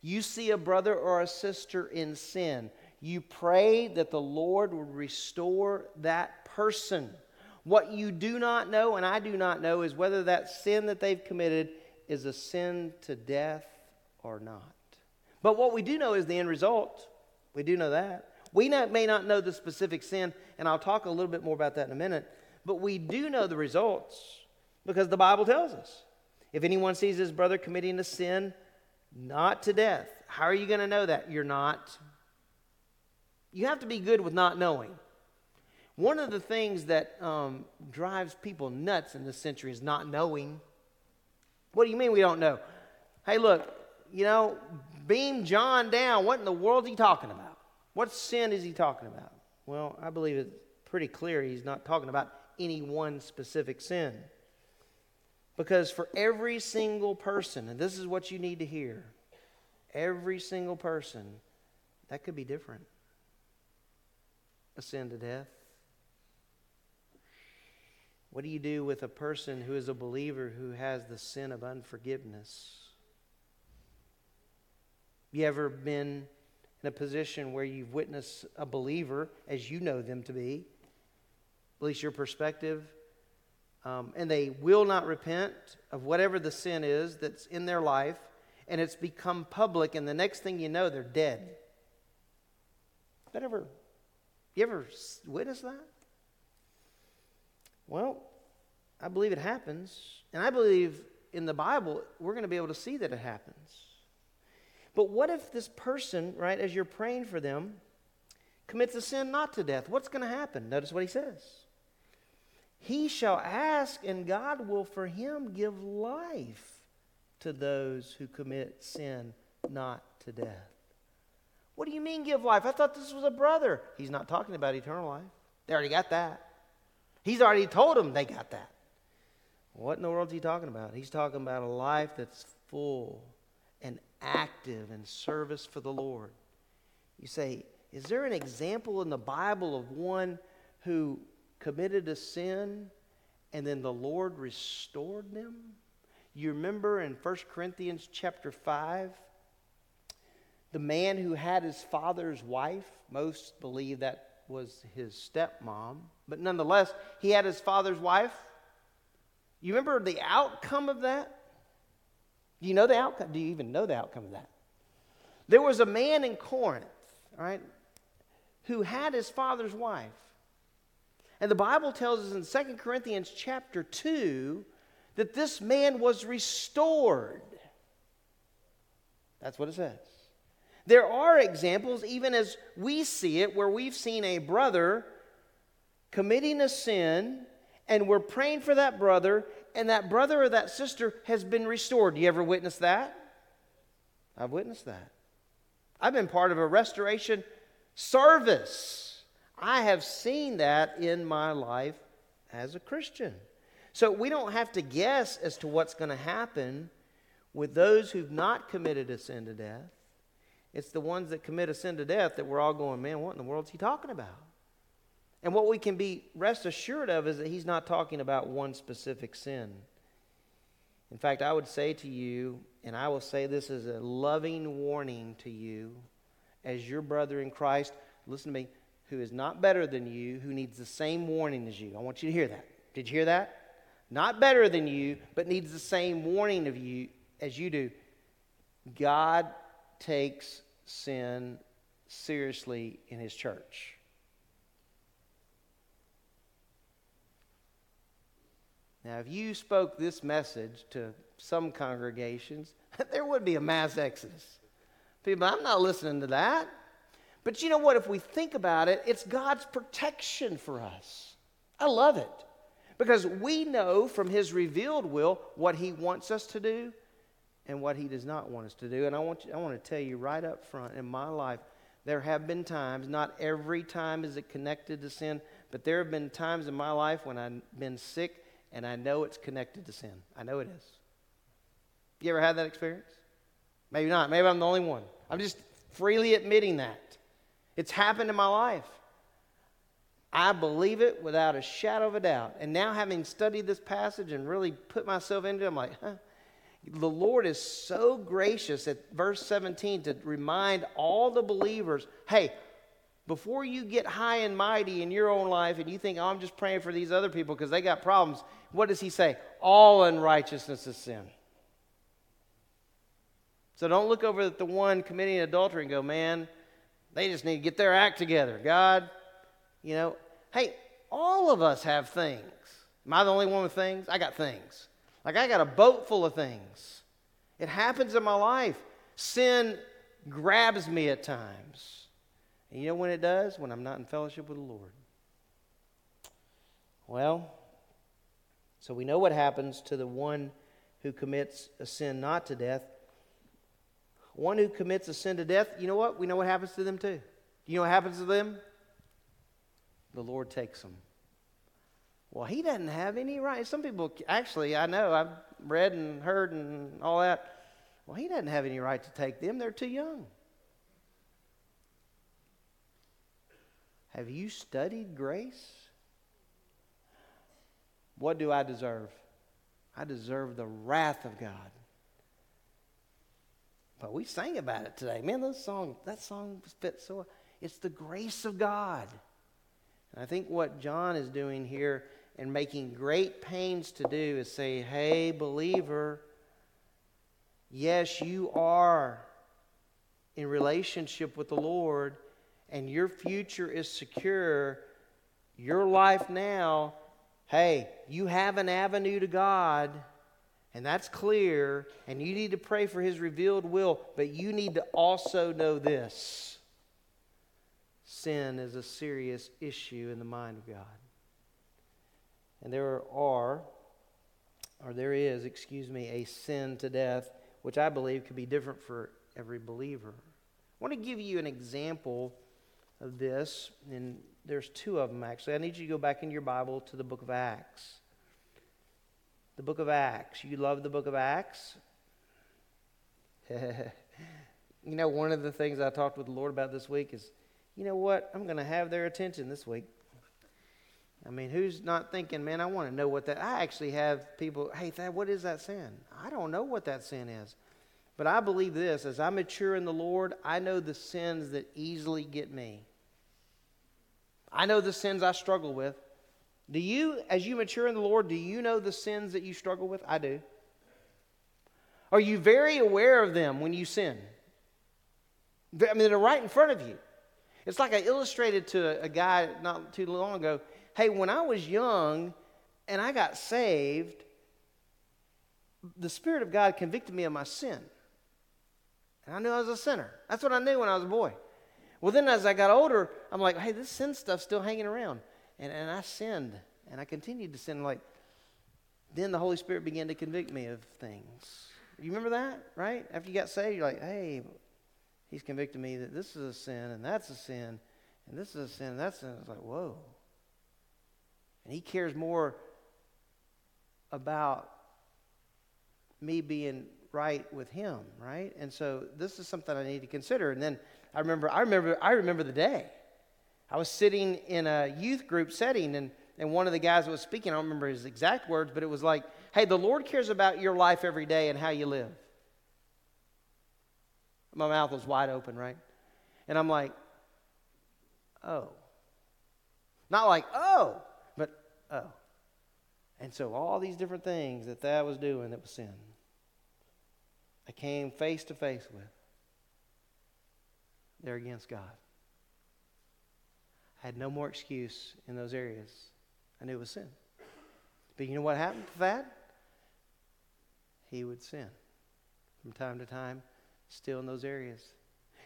You see a brother or a sister in sin, you pray that the Lord would restore that person. What you do not know, and I do not know, is whether that sin that they've committed is a sin to death or not. But what we do know is the end result. We do know that. We not, may not know the specific sin, and I'll talk a little bit more about that in a minute, but we do know the results because the Bible tells us. If anyone sees his brother committing a sin, not to death, how are you going to know that? You're not. You have to be good with not knowing. One of the things that um, drives people nuts in this century is not knowing. What do you mean we don't know? Hey, look, you know, beam John down. What in the world is he talking about? What sin is he talking about? Well, I believe it's pretty clear he's not talking about any one specific sin. Because for every single person, and this is what you need to hear, every single person, that could be different. A sin to death What do you do with a person who is a believer who has the sin of unforgiveness? Have you ever been in a position where you've witnessed a believer as you know them to be, at least your perspective, um, and they will not repent of whatever the sin is that's in their life, and it's become public, and the next thing you know, they're dead. That ever, you ever witness that? Well, I believe it happens, and I believe in the Bible we're going to be able to see that it happens. But what if this person, right, as you're praying for them, commits a sin not to death? What's going to happen? Notice what he says. He shall ask, and God will for him give life to those who commit sin not to death. What do you mean give life? I thought this was a brother. He's not talking about eternal life. They already got that. He's already told them they got that. What in the world is he talking about? He's talking about a life that's full and active in service for the Lord. You say, is there an example in the Bible of one who committed a sin and then the Lord restored them? You remember in 1 Corinthians chapter 5, the man who had his father's wife, most believe that was his stepmom, but nonetheless, he had his father's wife. You remember the outcome of that? Do you know the outcome? Do you even know the outcome of that? There was a man in Corinth, right, who had his father's wife. And the Bible tells us in 2 Corinthians chapter 2 that this man was restored. That's what it says. There are examples, even as we see it, where we've seen a brother committing a sin, and we're praying for that brother, and that brother or that sister has been restored. Do you ever witness that? I've witnessed that. I've been part of a restoration service. I have seen that in my life as a Christian. So we don't have to guess as to what's going to happen with those who've not committed a sin to death. It's the ones that commit a sin to death that we're all going, man, what in the world is he talking about? And what we can be rest assured of is that he's not talking about one specific sin. In fact, I would say to you, and I will say this as a loving warning to you, as your brother in Christ, listen to me, who is not better than you, who needs the same warning as you. I want you to hear that. Did you hear that? Not better than you, but needs the same warning of you as you do. God takes sin seriously in his church. Now, if you spoke this message to some congregations, *laughs* there would be a mass exodus. People, I'm not listening to that. But you know what? If we think about it, it's God's protection for us. I love it. Because we know from His revealed will what He wants us to do and what He does not want us to do. And I want, you, I want to tell you right up front in my life, there have been times, not every time is it connected to sin, but there have been times in my life when I've been sick and I know it's connected to sin. I know it is. You ever had that experience? Maybe not. Maybe I'm the only one. I'm just freely admitting that. It's happened in my life. I believe it without a shadow of a doubt. And now, having studied this passage and really put myself into it, I'm like, huh, the Lord is so gracious at verse 17 to remind all the believers hey, before you get high and mighty in your own life and you think, oh, I'm just praying for these other people because they got problems, what does he say? All unrighteousness is sin. So don't look over at the one committing adultery and go, man, they just need to get their act together. God, you know, hey, all of us have things. Am I the only one with things? I got things. Like I got a boat full of things. It happens in my life. Sin grabs me at times. And you know when it does? When I'm not in fellowship with the Lord. Well, so we know what happens to the one who commits a sin not to death. One who commits a sin to death, you know what? We know what happens to them too. You know what happens to them? The Lord takes them. Well, he doesn't have any right. Some people, actually, I know, I've read and heard and all that. Well, he doesn't have any right to take them. They're too young. Have you studied grace? What do I deserve? I deserve the wrath of God. But we sang about it today. Man, those song, that song fits so well. it's the grace of God. And I think what John is doing here and making great pains to do is say, hey, believer, yes, you are in relationship with the Lord and your future is secure. Your life now, hey, you have an avenue to God and that's clear, and you need to pray for his revealed will, but you need to also know this sin is a serious issue in the mind of God. And there are, or there is, excuse me, a sin to death, which I believe could be different for every believer. I want to give you an example of this, and there's two of them actually. I need you to go back in your Bible to the book of Acts the book of Acts. You love the book of Acts? *laughs* you know, one of the things I talked with the Lord about this week is, you know what? I'm going to have their attention this week. I mean, who's not thinking, man, I want to know what that. I actually have people, hey, Thad, what is that sin? I don't know what that sin is. But I believe this as I mature in the Lord, I know the sins that easily get me. I know the sins I struggle with. Do you, as you mature in the Lord, do you know the sins that you struggle with? I do. Are you very aware of them when you sin? I mean, they're right in front of you. It's like I illustrated to a guy not too long ago. Hey, when I was young and I got saved, the Spirit of God convicted me of my sin. And I knew I was a sinner. That's what I knew when I was a boy. Well, then as I got older, I'm like, hey, this sin stuff's still hanging around. And, and I sinned, and I continued to sin. Like, then the Holy Spirit began to convict me of things. You remember that, right? After you got saved, you're like, hey, he's convicted me that this is a sin, and that's a sin, and this is a sin, and that's a sin. It's like, whoa. And he cares more about me being right with him, right? And so this is something I need to consider. And then I remember, I remember, I remember the day. I was sitting in a youth group setting, and, and one of the guys that was speaking, I don't remember his exact words, but it was like, hey, the Lord cares about your life every day and how you live. My mouth was wide open, right? And I'm like, oh. Not like, oh, but oh. And so all these different things that that was doing that was sin, I came face to face with. They're against God. I had no more excuse in those areas. I knew it was sin. But you know what happened to that? He would sin from time to time, still in those areas.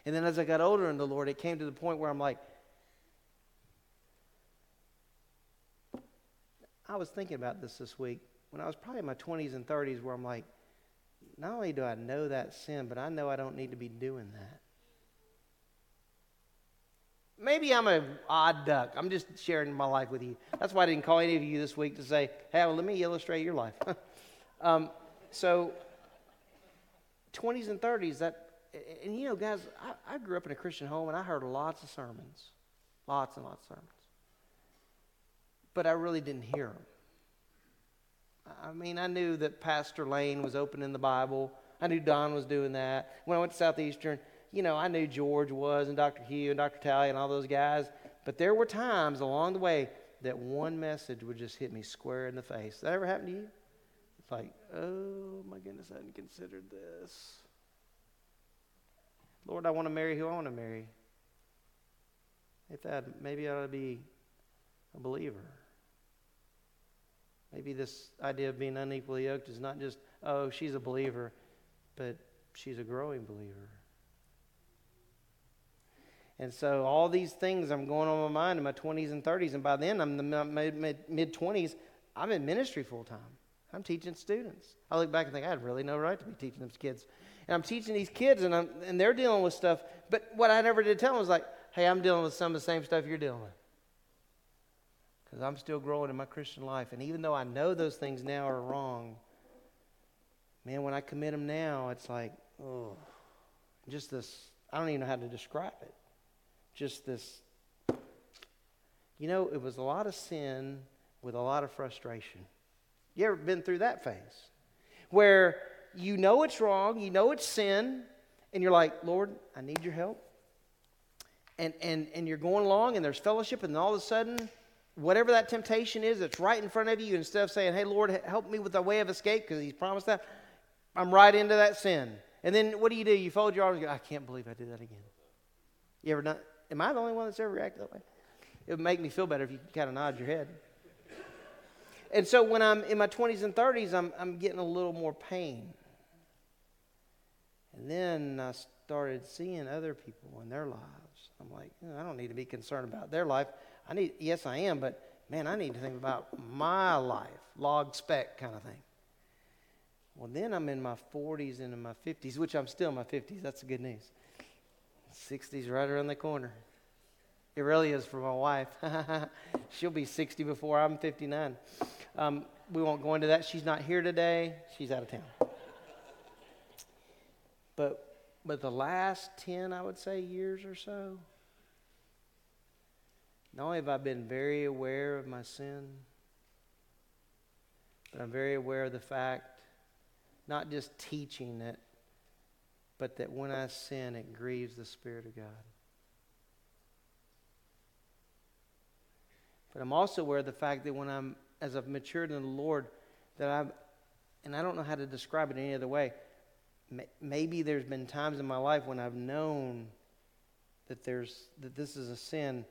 And then as I got older in the Lord, it came to the point where I'm like, I was thinking about this this week when I was probably in my 20s and 30s, where I'm like, not only do I know that sin, but I know I don't need to be doing that. Maybe I'm an odd duck. I'm just sharing my life with you. That's why I didn't call any of you this week to say, hey, well, let me illustrate your life. *laughs* um, so, 20s and 30s, that, and you know, guys, I, I, grew up in a Christian home and I heard lots of sermons, lots and lots of sermons. But I really didn't hear them. I mean, I knew that Pastor Lane was opening the Bible. I knew Don was doing that. When I went to Southeastern, you know, I knew George was and Dr. Hugh and Dr. Talley and all those guys, but there were times along the way that one message would just hit me square in the face. That ever happen to you? It's like, oh my goodness, I hadn't considered this. Lord, I want to marry who I want to marry. If that, maybe I ought to be a believer. Maybe this idea of being unequally yoked is not just, oh, she's a believer, but she's a growing believer. And so all these things I'm going on my mind in my 20s and 30s. And by then, I'm in the mid 20s. I'm in ministry full time. I'm teaching students. I look back and think, I had really no right to be teaching those kids. And I'm teaching these kids, and, I'm, and they're dealing with stuff. But what I never did tell them was like, hey, I'm dealing with some of the same stuff you're dealing with. Because I'm still growing in my Christian life. And even though I know those things now are wrong, man, when I commit them now, it's like, oh, just this, I don't even know how to describe it just this. You know, it was a lot of sin with a lot of frustration. You ever been through that phase? Where you know it's wrong, you know it's sin, and you're like, Lord, I need your help. And, and, and you're going along, and there's fellowship, and all of a sudden, whatever that temptation is that's right in front of you, instead of saying, Hey, Lord, help me with a way of escape, because He's promised that, I'm right into that sin. And then what do you do? You fold your arms and go, I can't believe I did that again. You ever done? Am I the only one that's ever reacted that way? It would make me feel better if you kind of nod your head. And so when I'm in my 20s and 30s, I'm, I'm getting a little more pain. And then I started seeing other people in their lives. I'm like, oh, I don't need to be concerned about their life. I need, yes, I am, but man, I need to think about my life, log speck kind of thing. Well, then I'm in my 40s and in my 50s, which I'm still in my 50s. That's the good news. 60s right around the corner. It really is for my wife. *laughs* She'll be 60 before I'm 59. Um, we won't go into that. She's not here today. She's out of town. But but the last 10, I would say, years or so, not only have I been very aware of my sin, but I'm very aware of the fact, not just teaching it, but that when I sin, it grieves the Spirit of God. But I'm also aware of the fact that when I'm, as I've matured in the Lord, that I've, and I don't know how to describe it any other way, maybe there's been times in my life when I've known that there's that this is a sin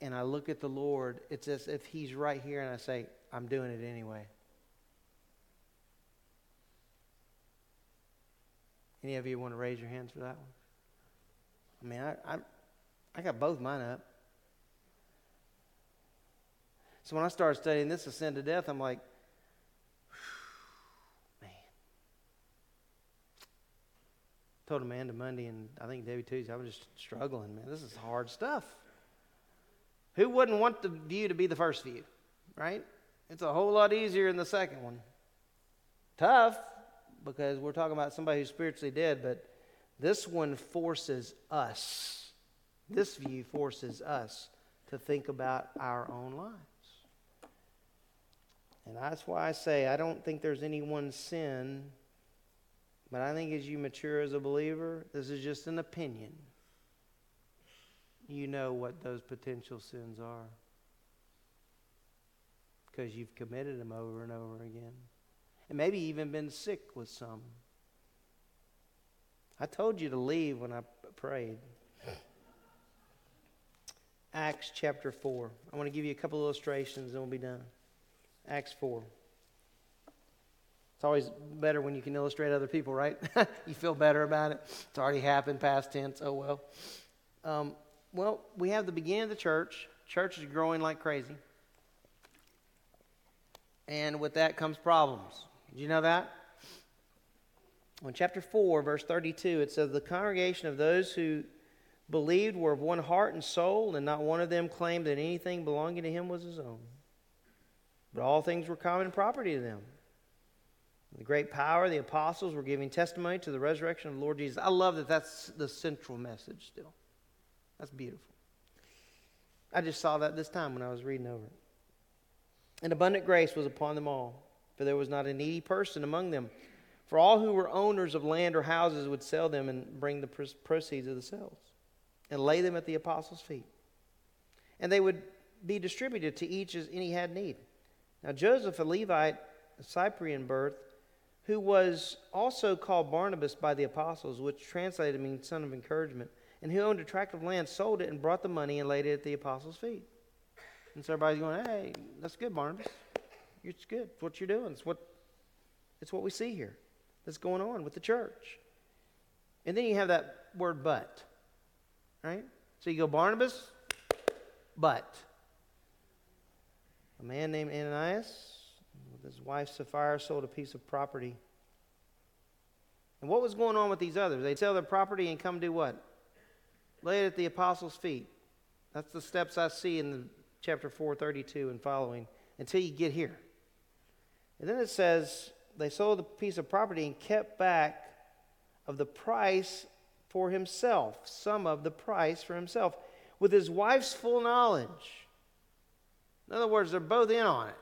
and I look at the Lord, it's as if he's right here and I say, I'm doing it anyway. Any of you want to raise your hands for that one? I mean, I, I, I got both mine up. So when I started studying this, Ascend to Death, I'm like, *sighs* man. told Amanda Monday and I think Debbie Tuesday, I was just struggling, man. This is hard stuff. Who wouldn't want the view to be the first view, right? It's a whole lot easier in the second one. Tough, because we're talking about somebody who's spiritually dead, but this one forces us, this view forces us to think about our own lives. And that's why I say I don't think there's any one sin but I think as you mature as a believer, this is just an opinion. You know what those potential sins are because you've committed them over and over again. And maybe even been sick with some. I told you to leave when I prayed. *laughs* Acts chapter 4. I want to give you a couple illustrations and we'll be done. Acts 4. It's always better when you can illustrate other people, right? *laughs* you feel better about it. It's already happened, past tense. Oh, well. Um, well, we have the beginning of the church. Church is growing like crazy. And with that comes problems. Did you know that? In chapter 4, verse 32, it says, The congregation of those who believed were of one heart and soul, and not one of them claimed that anything belonging to him was his own. But all things were common property to them. The great power, the apostles were giving testimony to the resurrection of the Lord Jesus. I love that that's the central message still. That's beautiful. I just saw that this time when I was reading over it. And abundant grace was upon them all, for there was not a needy person among them. For all who were owners of land or houses would sell them and bring the proceeds of the sales and lay them at the apostles' feet. And they would be distributed to each as any had need. Now, Joseph, a Levite, a Cyprian birth, who was also called Barnabas by the apostles, which translated means son of encouragement, and who owned a tract of land, sold it, and brought the money and laid it at the apostles' feet. And so everybody's going, hey, that's good, Barnabas. It's good. It's what you're doing. It's what, it's what we see here that's going on with the church. And then you have that word but, right? So you go Barnabas, but. A man named Ananias, with his wife Sapphira sold a piece of property. And what was going on with these others? They'd sell their property and come do what? Lay it at the apostles' feet. That's the steps I see in the chapter 432 and following until you get here. And then it says they sold the piece of property and kept back of the price for himself, some of the price for himself, with his wife's full knowledge. In other words, they're both in on it.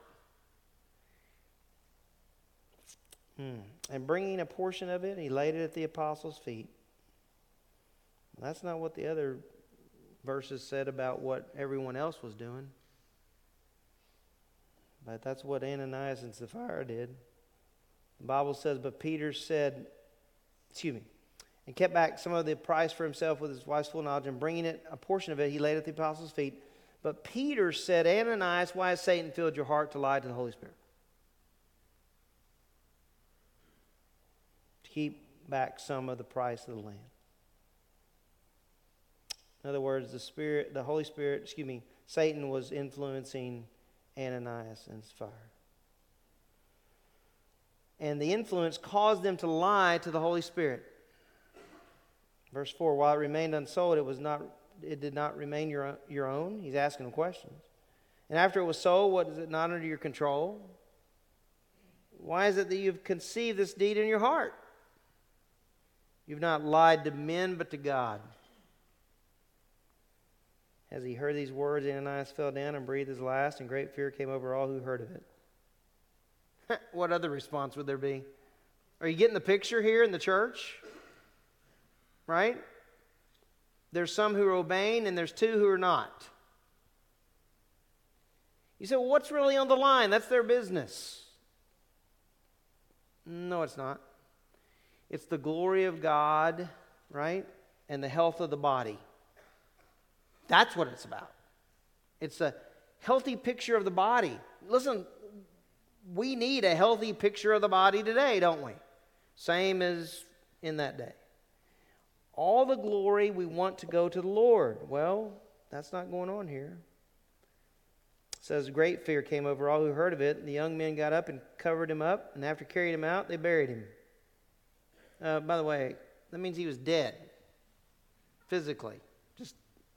Hmm. And bringing a portion of it, he laid it at the apostles' feet. That's not what the other verses said about what everyone else was doing. But that's what Ananias and Sapphira did. The Bible says, But Peter said, excuse me, and kept back some of the price for himself with his wife's full knowledge, and bringing it, a portion of it, he laid at the apostles' feet. But Peter said, Ananias, why has Satan filled your heart to lie to the Holy Spirit? To keep back some of the price of the land. In other words, the Spirit, the Holy Spirit, excuse me, Satan was influencing Ananias and Sapphira. And the influence caused them to lie to the Holy Spirit. Verse 4 While it remained unsold, it, was not, it did not remain your, your own. He's asking them questions. And after it was sold, what is it not under your control? Why is it that you've conceived this deed in your heart? You've not lied to men, but to God. As he heard these words, Ananias fell down and breathed his last, and great fear came over all who heard of it. *laughs* what other response would there be? Are you getting the picture here in the church? Right? There's some who are obeying, and there's two who are not. You say, well, what's really on the line? That's their business. No, it's not. It's the glory of God, right? And the health of the body. That's what it's about. It's a healthy picture of the body. Listen, we need a healthy picture of the body today, don't we? Same as in that day. All the glory we want to go to the Lord. Well, that's not going on here. It says great fear came over all who heard of it. and The young men got up and covered him up, and after carrying him out, they buried him. Uh, by the way, that means he was dead physically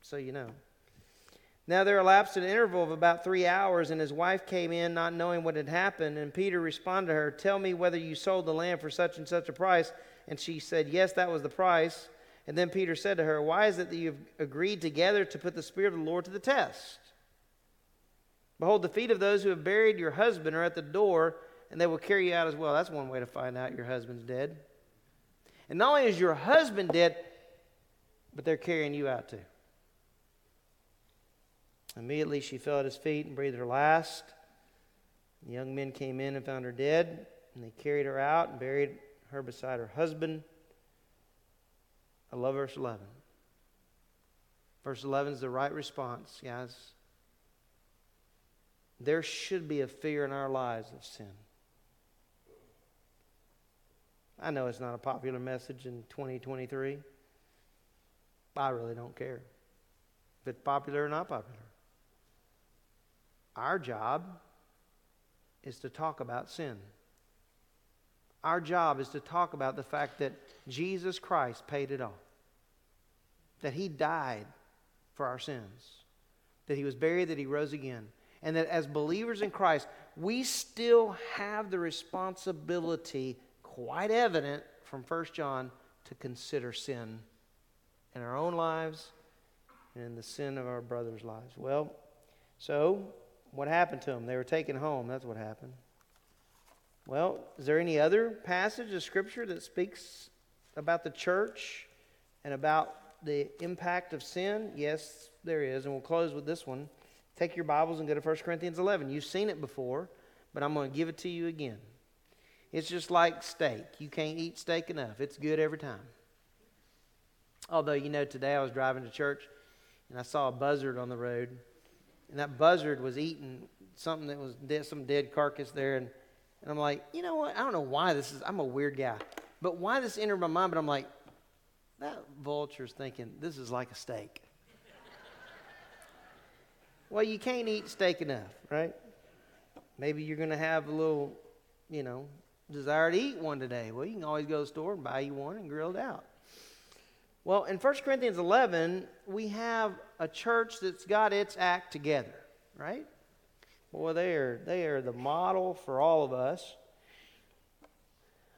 so you know. Now there elapsed an interval of about three hours, and his wife came in, not knowing what had happened. And Peter responded to her, Tell me whether you sold the land for such and such a price. And she said, Yes, that was the price. And then Peter said to her, Why is it that you've agreed together to put the Spirit of the Lord to the test? Behold, the feet of those who have buried your husband are at the door, and they will carry you out as well. That's one way to find out your husband's dead. And not only is your husband dead, but they're carrying you out too. Immediately she fell at his feet and breathed her last. The young men came in and found her dead, and they carried her out and buried her beside her husband. I love verse 11. Verse 11 is the right response, guys. There should be a fear in our lives of sin. I know it's not a popular message in 2023. I really don't care if it's popular or not popular. Our job is to talk about sin. Our job is to talk about the fact that Jesus Christ paid it all, that He died for our sins, that He was buried, that He rose again, and that as believers in Christ, we still have the responsibility, quite evident from 1 John, to consider sin in our own lives and in the sin of our brothers' lives. Well, so what happened to them? They were taken home. That's what happened. Well, is there any other passage of Scripture that speaks about the church and about the impact of sin? Yes, there is. And we'll close with this one. Take your Bibles and go to 1 Corinthians 11. You've seen it before, but I'm going to give it to you again. It's just like steak. You can't eat steak enough, it's good every time. Although, you know, today I was driving to church and I saw a buzzard on the road and that buzzard was eating something that was dead, some dead carcass there. And, and I'm like, you know what? I don't know why this is, I'm a weird guy. But why this entered my mind, but I'm like, that vulture's thinking this is like a steak. well, you can't eat steak enough, right? Maybe you're going to have a little, you know, desire to eat one today. Well, you can always go to the store and buy you one and grill it out. Well, in 1 Corinthians 11, we have a church that's got its act together, right? Boy, they are, they are the model for all of us.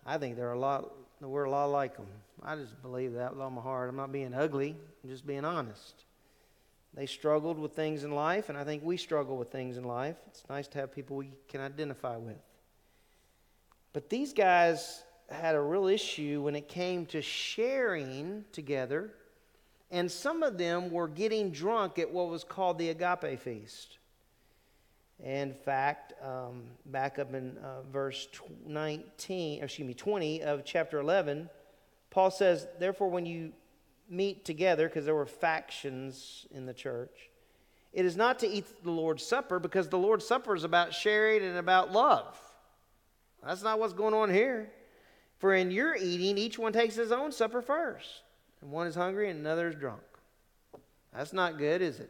I think they're a lot, we're a lot like them. I just believe that with all my heart. I'm not being ugly, I'm just being honest. They struggled with things in life, and I think we struggle with things in life. It's nice to have people we can identify with. But these guys had a real issue when it came to sharing together, and some of them were getting drunk at what was called the agape feast. In fact, um, back up in uh, verse 19, excuse me, 20 of chapter 11, Paul says, Therefore, when you meet together, because there were factions in the church, it is not to eat the Lord's Supper because the Lord's Supper is about sharing and about love. That's not what's going on here. For in your eating, each one takes his own supper first. And one is hungry and another is drunk. That's not good, is it?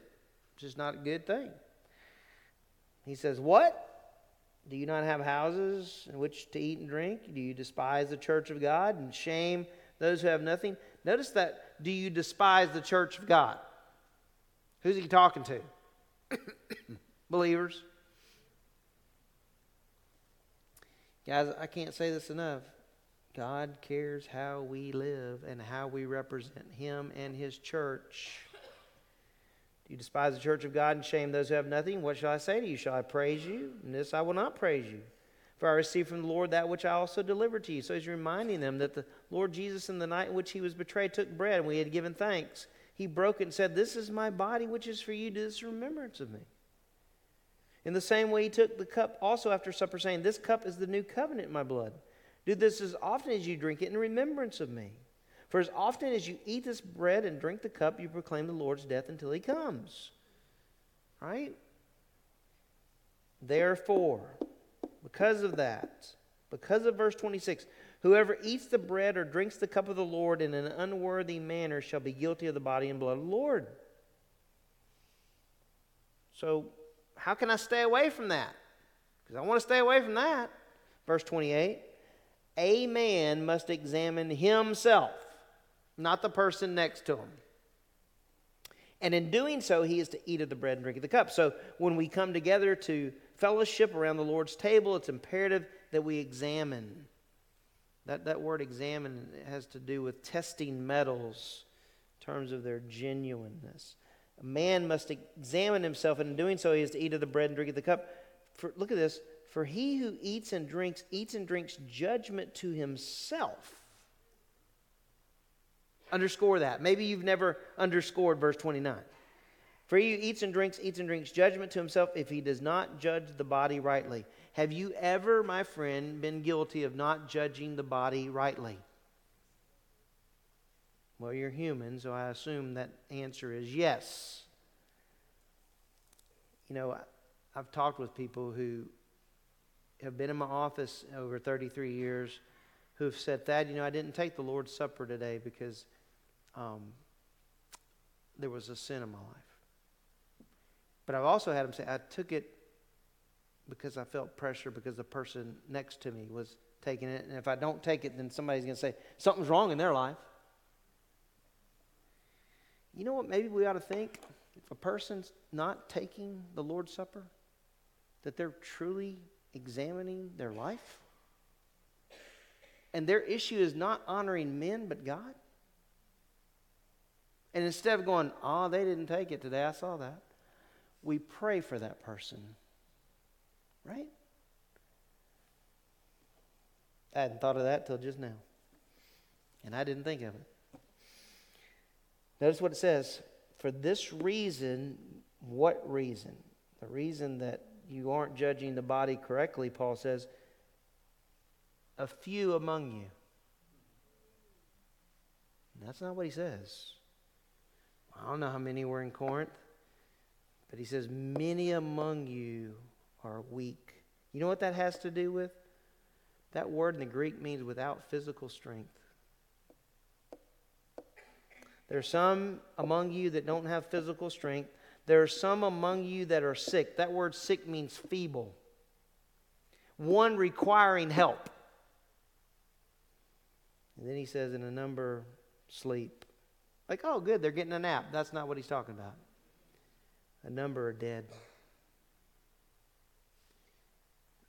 It's just not a good thing. He says, What? Do you not have houses in which to eat and drink? Do you despise the church of God and shame those who have nothing? Notice that, do you despise the church of God? Who's he talking to? *coughs* Believers. Guys, I can't say this enough. God cares how we live and how we represent Him and His church. Do you despise the church of God and shame those who have nothing? What shall I say to you? Shall I praise you? And this I will not praise you. For I received from the Lord that which I also delivered to you. So he's reminding them that the Lord Jesus, in the night in which he was betrayed, took bread, and we had given thanks. He broke it and said, This is my body, which is for you. Do this remembrance of me. In the same way, he took the cup also after supper, saying, This cup is the new covenant in my blood. Do this as often as you drink it in remembrance of me. For as often as you eat this bread and drink the cup, you proclaim the Lord's death until he comes. Right? Therefore, because of that, because of verse 26, whoever eats the bread or drinks the cup of the Lord in an unworthy manner shall be guilty of the body and blood of the Lord. So, how can I stay away from that? Because I want to stay away from that. Verse 28 A man must examine himself, not the person next to him. And in doing so, he is to eat of the bread and drink of the cup. So when we come together to fellowship around the Lord's table, it's imperative that we examine. That, that word examine has to do with testing metals in terms of their genuineness. A man must examine himself, and in doing so, he is to eat of the bread and drink of the cup. For, look at this. For he who eats and drinks, eats and drinks judgment to himself. Underscore that. Maybe you've never underscored verse 29. For he who eats and drinks, eats and drinks judgment to himself if he does not judge the body rightly. Have you ever, my friend, been guilty of not judging the body rightly? Well, you're human, so I assume that answer is yes. You know, I've talked with people who have been in my office over 33 years who've said, Thad, you know, I didn't take the Lord's Supper today because um, there was a sin in my life. But I've also had them say, I took it because I felt pressure because the person next to me was taking it. And if I don't take it, then somebody's going to say, something's wrong in their life. You know what? Maybe we ought to think if a person's not taking the Lord's Supper, that they're truly examining their life. And their issue is not honoring men, but God. And instead of going, oh, they didn't take it today, I saw that, we pray for that person. Right? I hadn't thought of that till just now. And I didn't think of it. Notice what it says. For this reason, what reason? The reason that you aren't judging the body correctly, Paul says, a few among you. That's not what he says. I don't know how many were in Corinth, but he says, Many among you are weak. You know what that has to do with? That word in the Greek means without physical strength. There are some among you that don't have physical strength. There are some among you that are sick. That word sick means feeble. One requiring help. And then he says, in a number, sleep. Like, oh, good, they're getting a nap. That's not what he's talking about. A number are dead.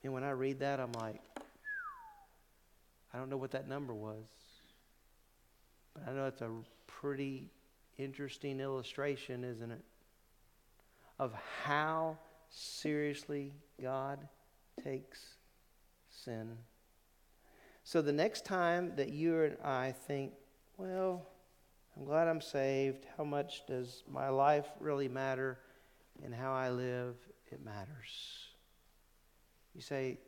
And when I read that, I'm like, I don't know what that number was. But I know it's a pretty interesting illustration, isn't it? Of how seriously God takes sin. So the next time that you and I think, well, I'm glad I'm saved, how much does my life really matter and how I live? It matters. You say,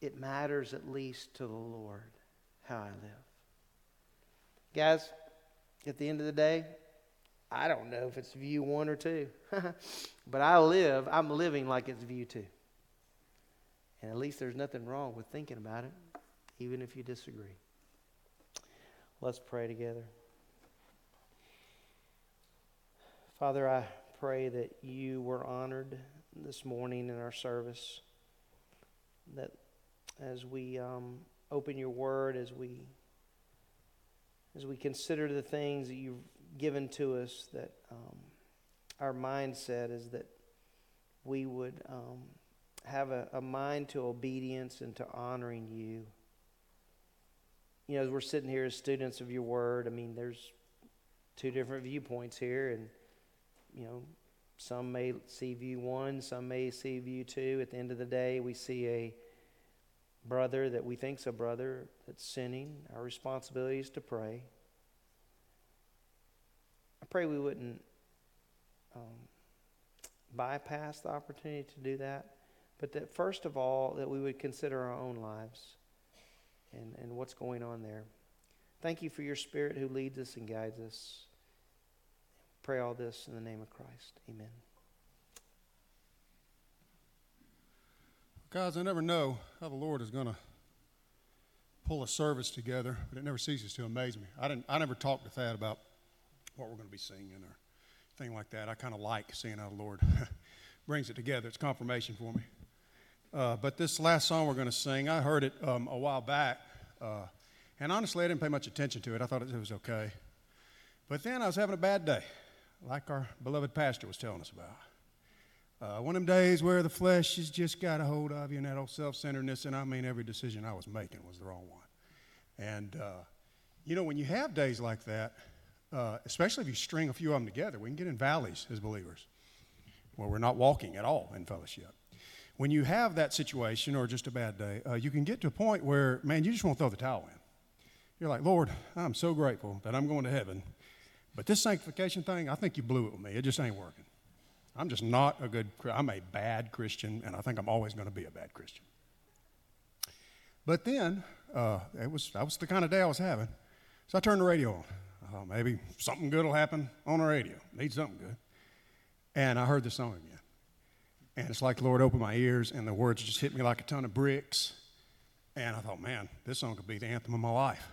it matters at least to the Lord how I live. Guys, at the end of the day, I don't know if it's view one or two, *laughs* but I live, I'm living like it's view two. And at least there's nothing wrong with thinking about it, even if you disagree. Let's pray together. Father, I pray that you were honored this morning in our service, that as we um, open your word, as we as we consider the things that you've given to us, that um, our mindset is that we would um, have a, a mind to obedience and to honoring you. You know, as we're sitting here as students of your word, I mean, there's two different viewpoints here, and, you know, some may see view one, some may see view two. At the end of the day, we see a brother that we think's a brother that's sinning. Our responsibility is to pray. Pray we wouldn't um, bypass the opportunity to do that, but that first of all, that we would consider our own lives and, and what's going on there. Thank you for your spirit who leads us and guides us. Pray all this in the name of Christ. Amen. Guys, I never know how the Lord is going to pull a service together, but it never ceases to amaze me. I, didn't, I never talked to Thad about what we're going to be singing or thing like that. I kind of like seeing how the Lord *laughs* brings it together. It's confirmation for me. Uh, but this last song we're going to sing, I heard it um, a while back, uh, and honestly, I didn't pay much attention to it. I thought it was okay. But then I was having a bad day, like our beloved pastor was telling us about. Uh, one of them days where the flesh has just got a hold of you and that old self centeredness, and I mean, every decision I was making was the wrong one. And, uh, you know, when you have days like that, uh, especially if you string a few of them together, we can get in valleys as believers where we're not walking at all in fellowship. When you have that situation or just a bad day, uh, you can get to a point where, man, you just want to throw the towel in. You're like, Lord, I'm so grateful that I'm going to heaven. But this sanctification thing, I think you blew it with me. It just ain't working. I'm just not a good, I'm a bad Christian, and I think I'm always going to be a bad Christian. But then, uh, it was, that was the kind of day I was having. So I turned the radio on. Uh, maybe something good will happen on the radio. Need something good. And I heard the song again. And it's like the Lord opened my ears, and the words just hit me like a ton of bricks. And I thought, man, this song could be the anthem of my life.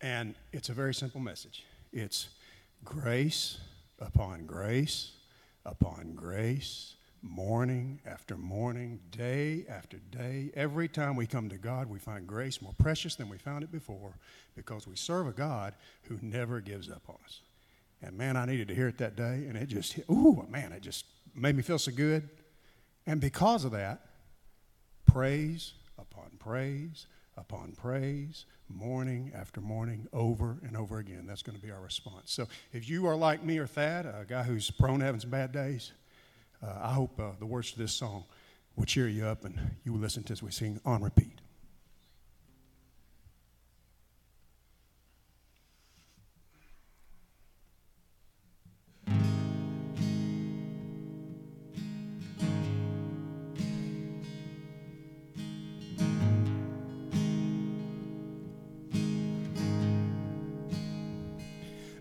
And it's a very simple message it's grace upon grace upon grace, morning after morning, day after day. Every time we come to God, we find grace more precious than we found it before because we serve a God who never gives up on us. And man, I needed to hear it that day, and it just, hit, ooh, man, it just made me feel so good. And because of that, praise upon praise upon praise, morning after morning, over and over again. That's going to be our response. So if you are like me or Thad, a guy who's prone to having some bad days, uh, I hope uh, the words to this song will cheer you up and you will listen to as we sing on repeat.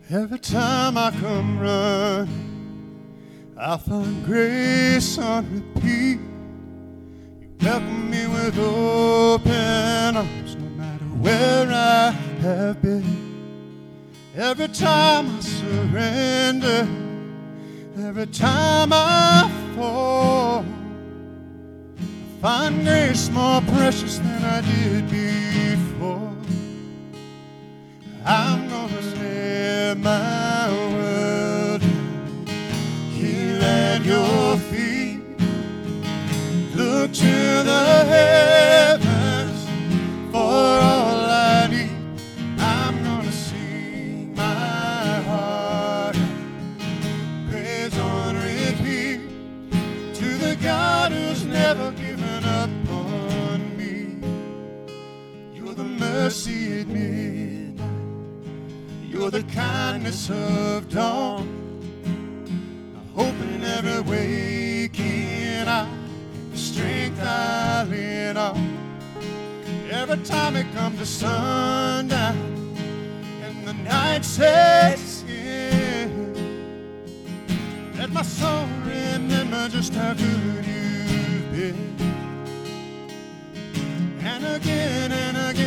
Every time I come running, I find grace on repeat. You welcome me with open arms, no matter where I have been. Every time I surrender, every time I fall, I find grace more precious than I did before. I'm gonna let my your feet. Look to the heavens for all I need. I'm gonna sing my heart, praise on repeat to the God who's never given up on me. You're the mercy at midnight. You're the kindness of dawn. Waking hour. The strength I lean on. Every time it comes to sundown and the night sets in. Let my soul remember just how good you've been. And again and again,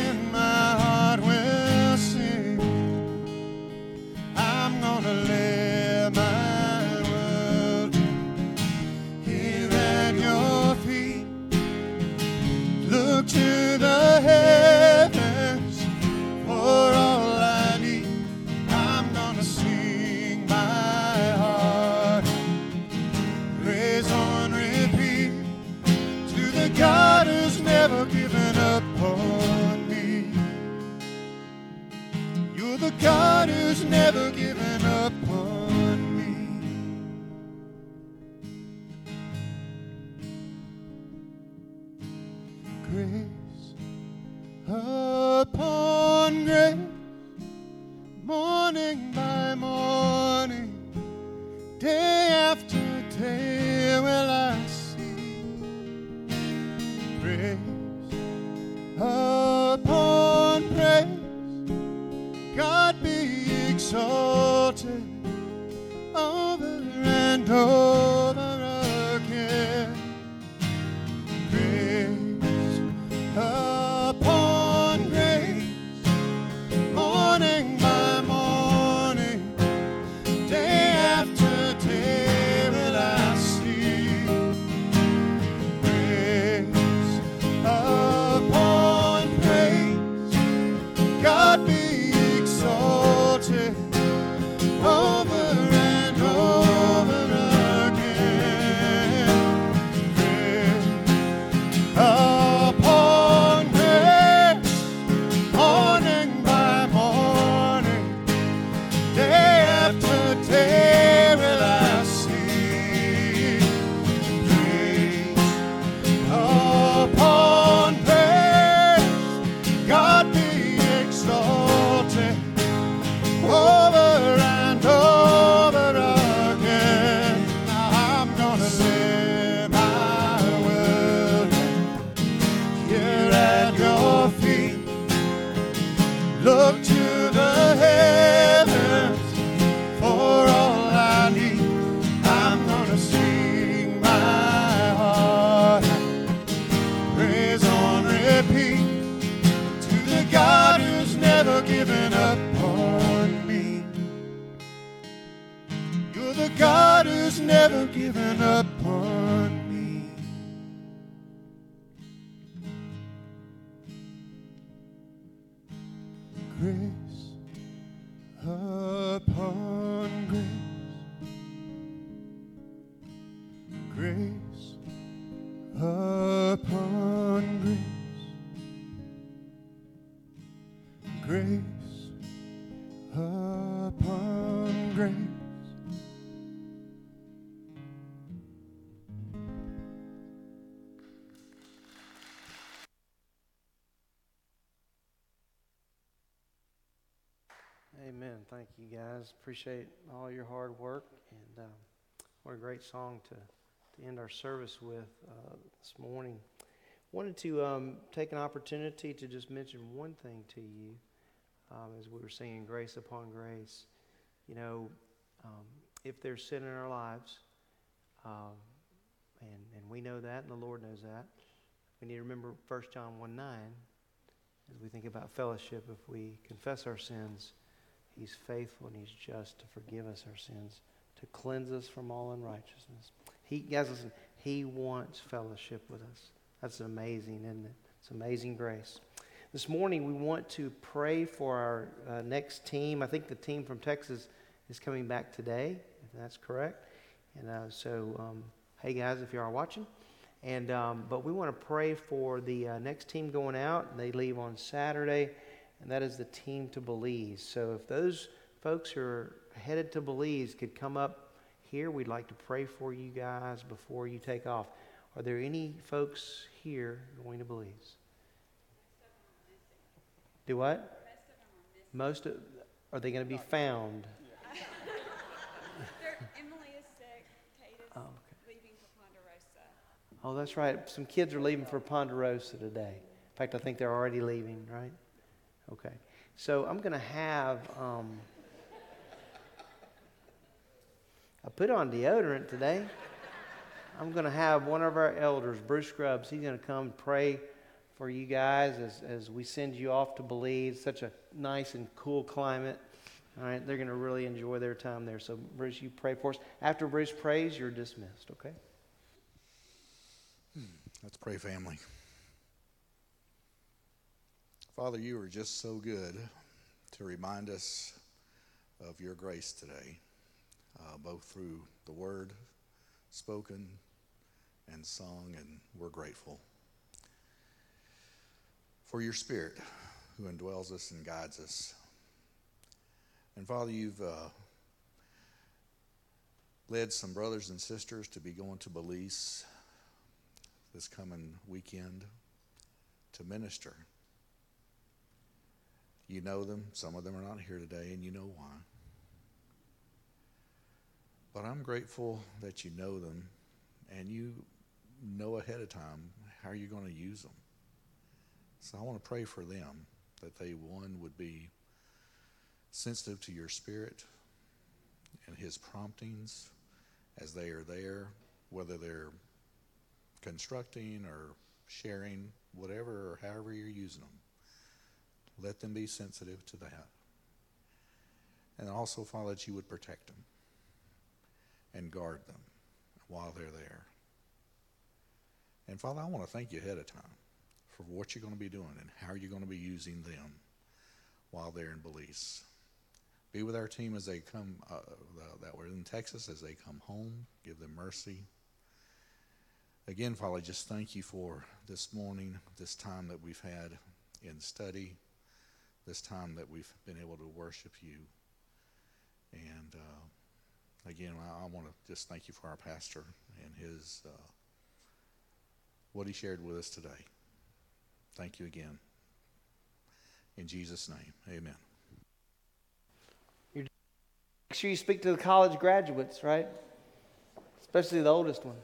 exalted over and over Amen. Thank you, guys. Appreciate all your hard work. And um, what a great song to, to end our service with uh, this morning. Wanted to um, take an opportunity to just mention one thing to you um, as we were singing Grace Upon Grace. You know, um, if there's sin in our lives, um, and, and we know that, and the Lord knows that, we need to remember 1 John 1 9 as we think about fellowship. If we confess our sins, He's faithful and He's just to forgive us our sins, to cleanse us from all unrighteousness. He, guys, listen, He wants fellowship with us. That's amazing, isn't it? It's amazing grace. This morning, we want to pray for our uh, next team. I think the team from Texas is coming back today, if that's correct. And uh, so, um, hey guys, if you are watching, and um, but we want to pray for the uh, next team going out. They leave on Saturday, and that is the team to Belize. So if those folks who are headed to Belize could come up here, we'd like to pray for you guys before you take off. Are there any folks here going to Belize? Do what? Most of, are they going to be found? Emily is sick. Kate is Oh, okay. leaving for Ponderosa. Oh, that's right. Some kids are leaving for Ponderosa today. In fact, I think they're already leaving, right? Okay. So I'm going to have, um, I put on deodorant today. I'm going to have one of our elders, Bruce Scrubs, he's going to come pray for you guys as, as we send you off to Belize. Such a nice and cool climate. All right, they're going to really enjoy their time there. So, Bruce, you pray for us. After Bruce prays, you're dismissed, okay? Let's pray, family. Father, you are just so good to remind us of your grace today, uh, both through the word spoken and sung, and we're grateful for your spirit who indwells us and guides us. And Father, you've uh, led some brothers and sisters to be going to Belize this coming weekend to minister. You know them. Some of them are not here today, and you know why. But I'm grateful that you know them and you know ahead of time how you're going to use them. So I want to pray for them that they, one, would be sensitive to your spirit and his promptings as they are there, whether they're constructing or sharing, whatever or however you're using them. Let them be sensitive to that. And also, Father, that you would protect them and guard them while they're there. And Father, I want to thank you ahead of time for what you're going to be doing and how you're going to be using them while they're in Belize. Be with our team as they come, uh, that were in Texas, as they come home. Give them mercy. Again, Father, just thank you for this morning, this time that we've had in study, this time that we've been able to worship you. And uh, again, I, I want to just thank you for our pastor and his uh, what he shared with us today. Thank you again. In Jesus' name, amen. Make sure you speak to the college graduates, right? Especially the oldest one.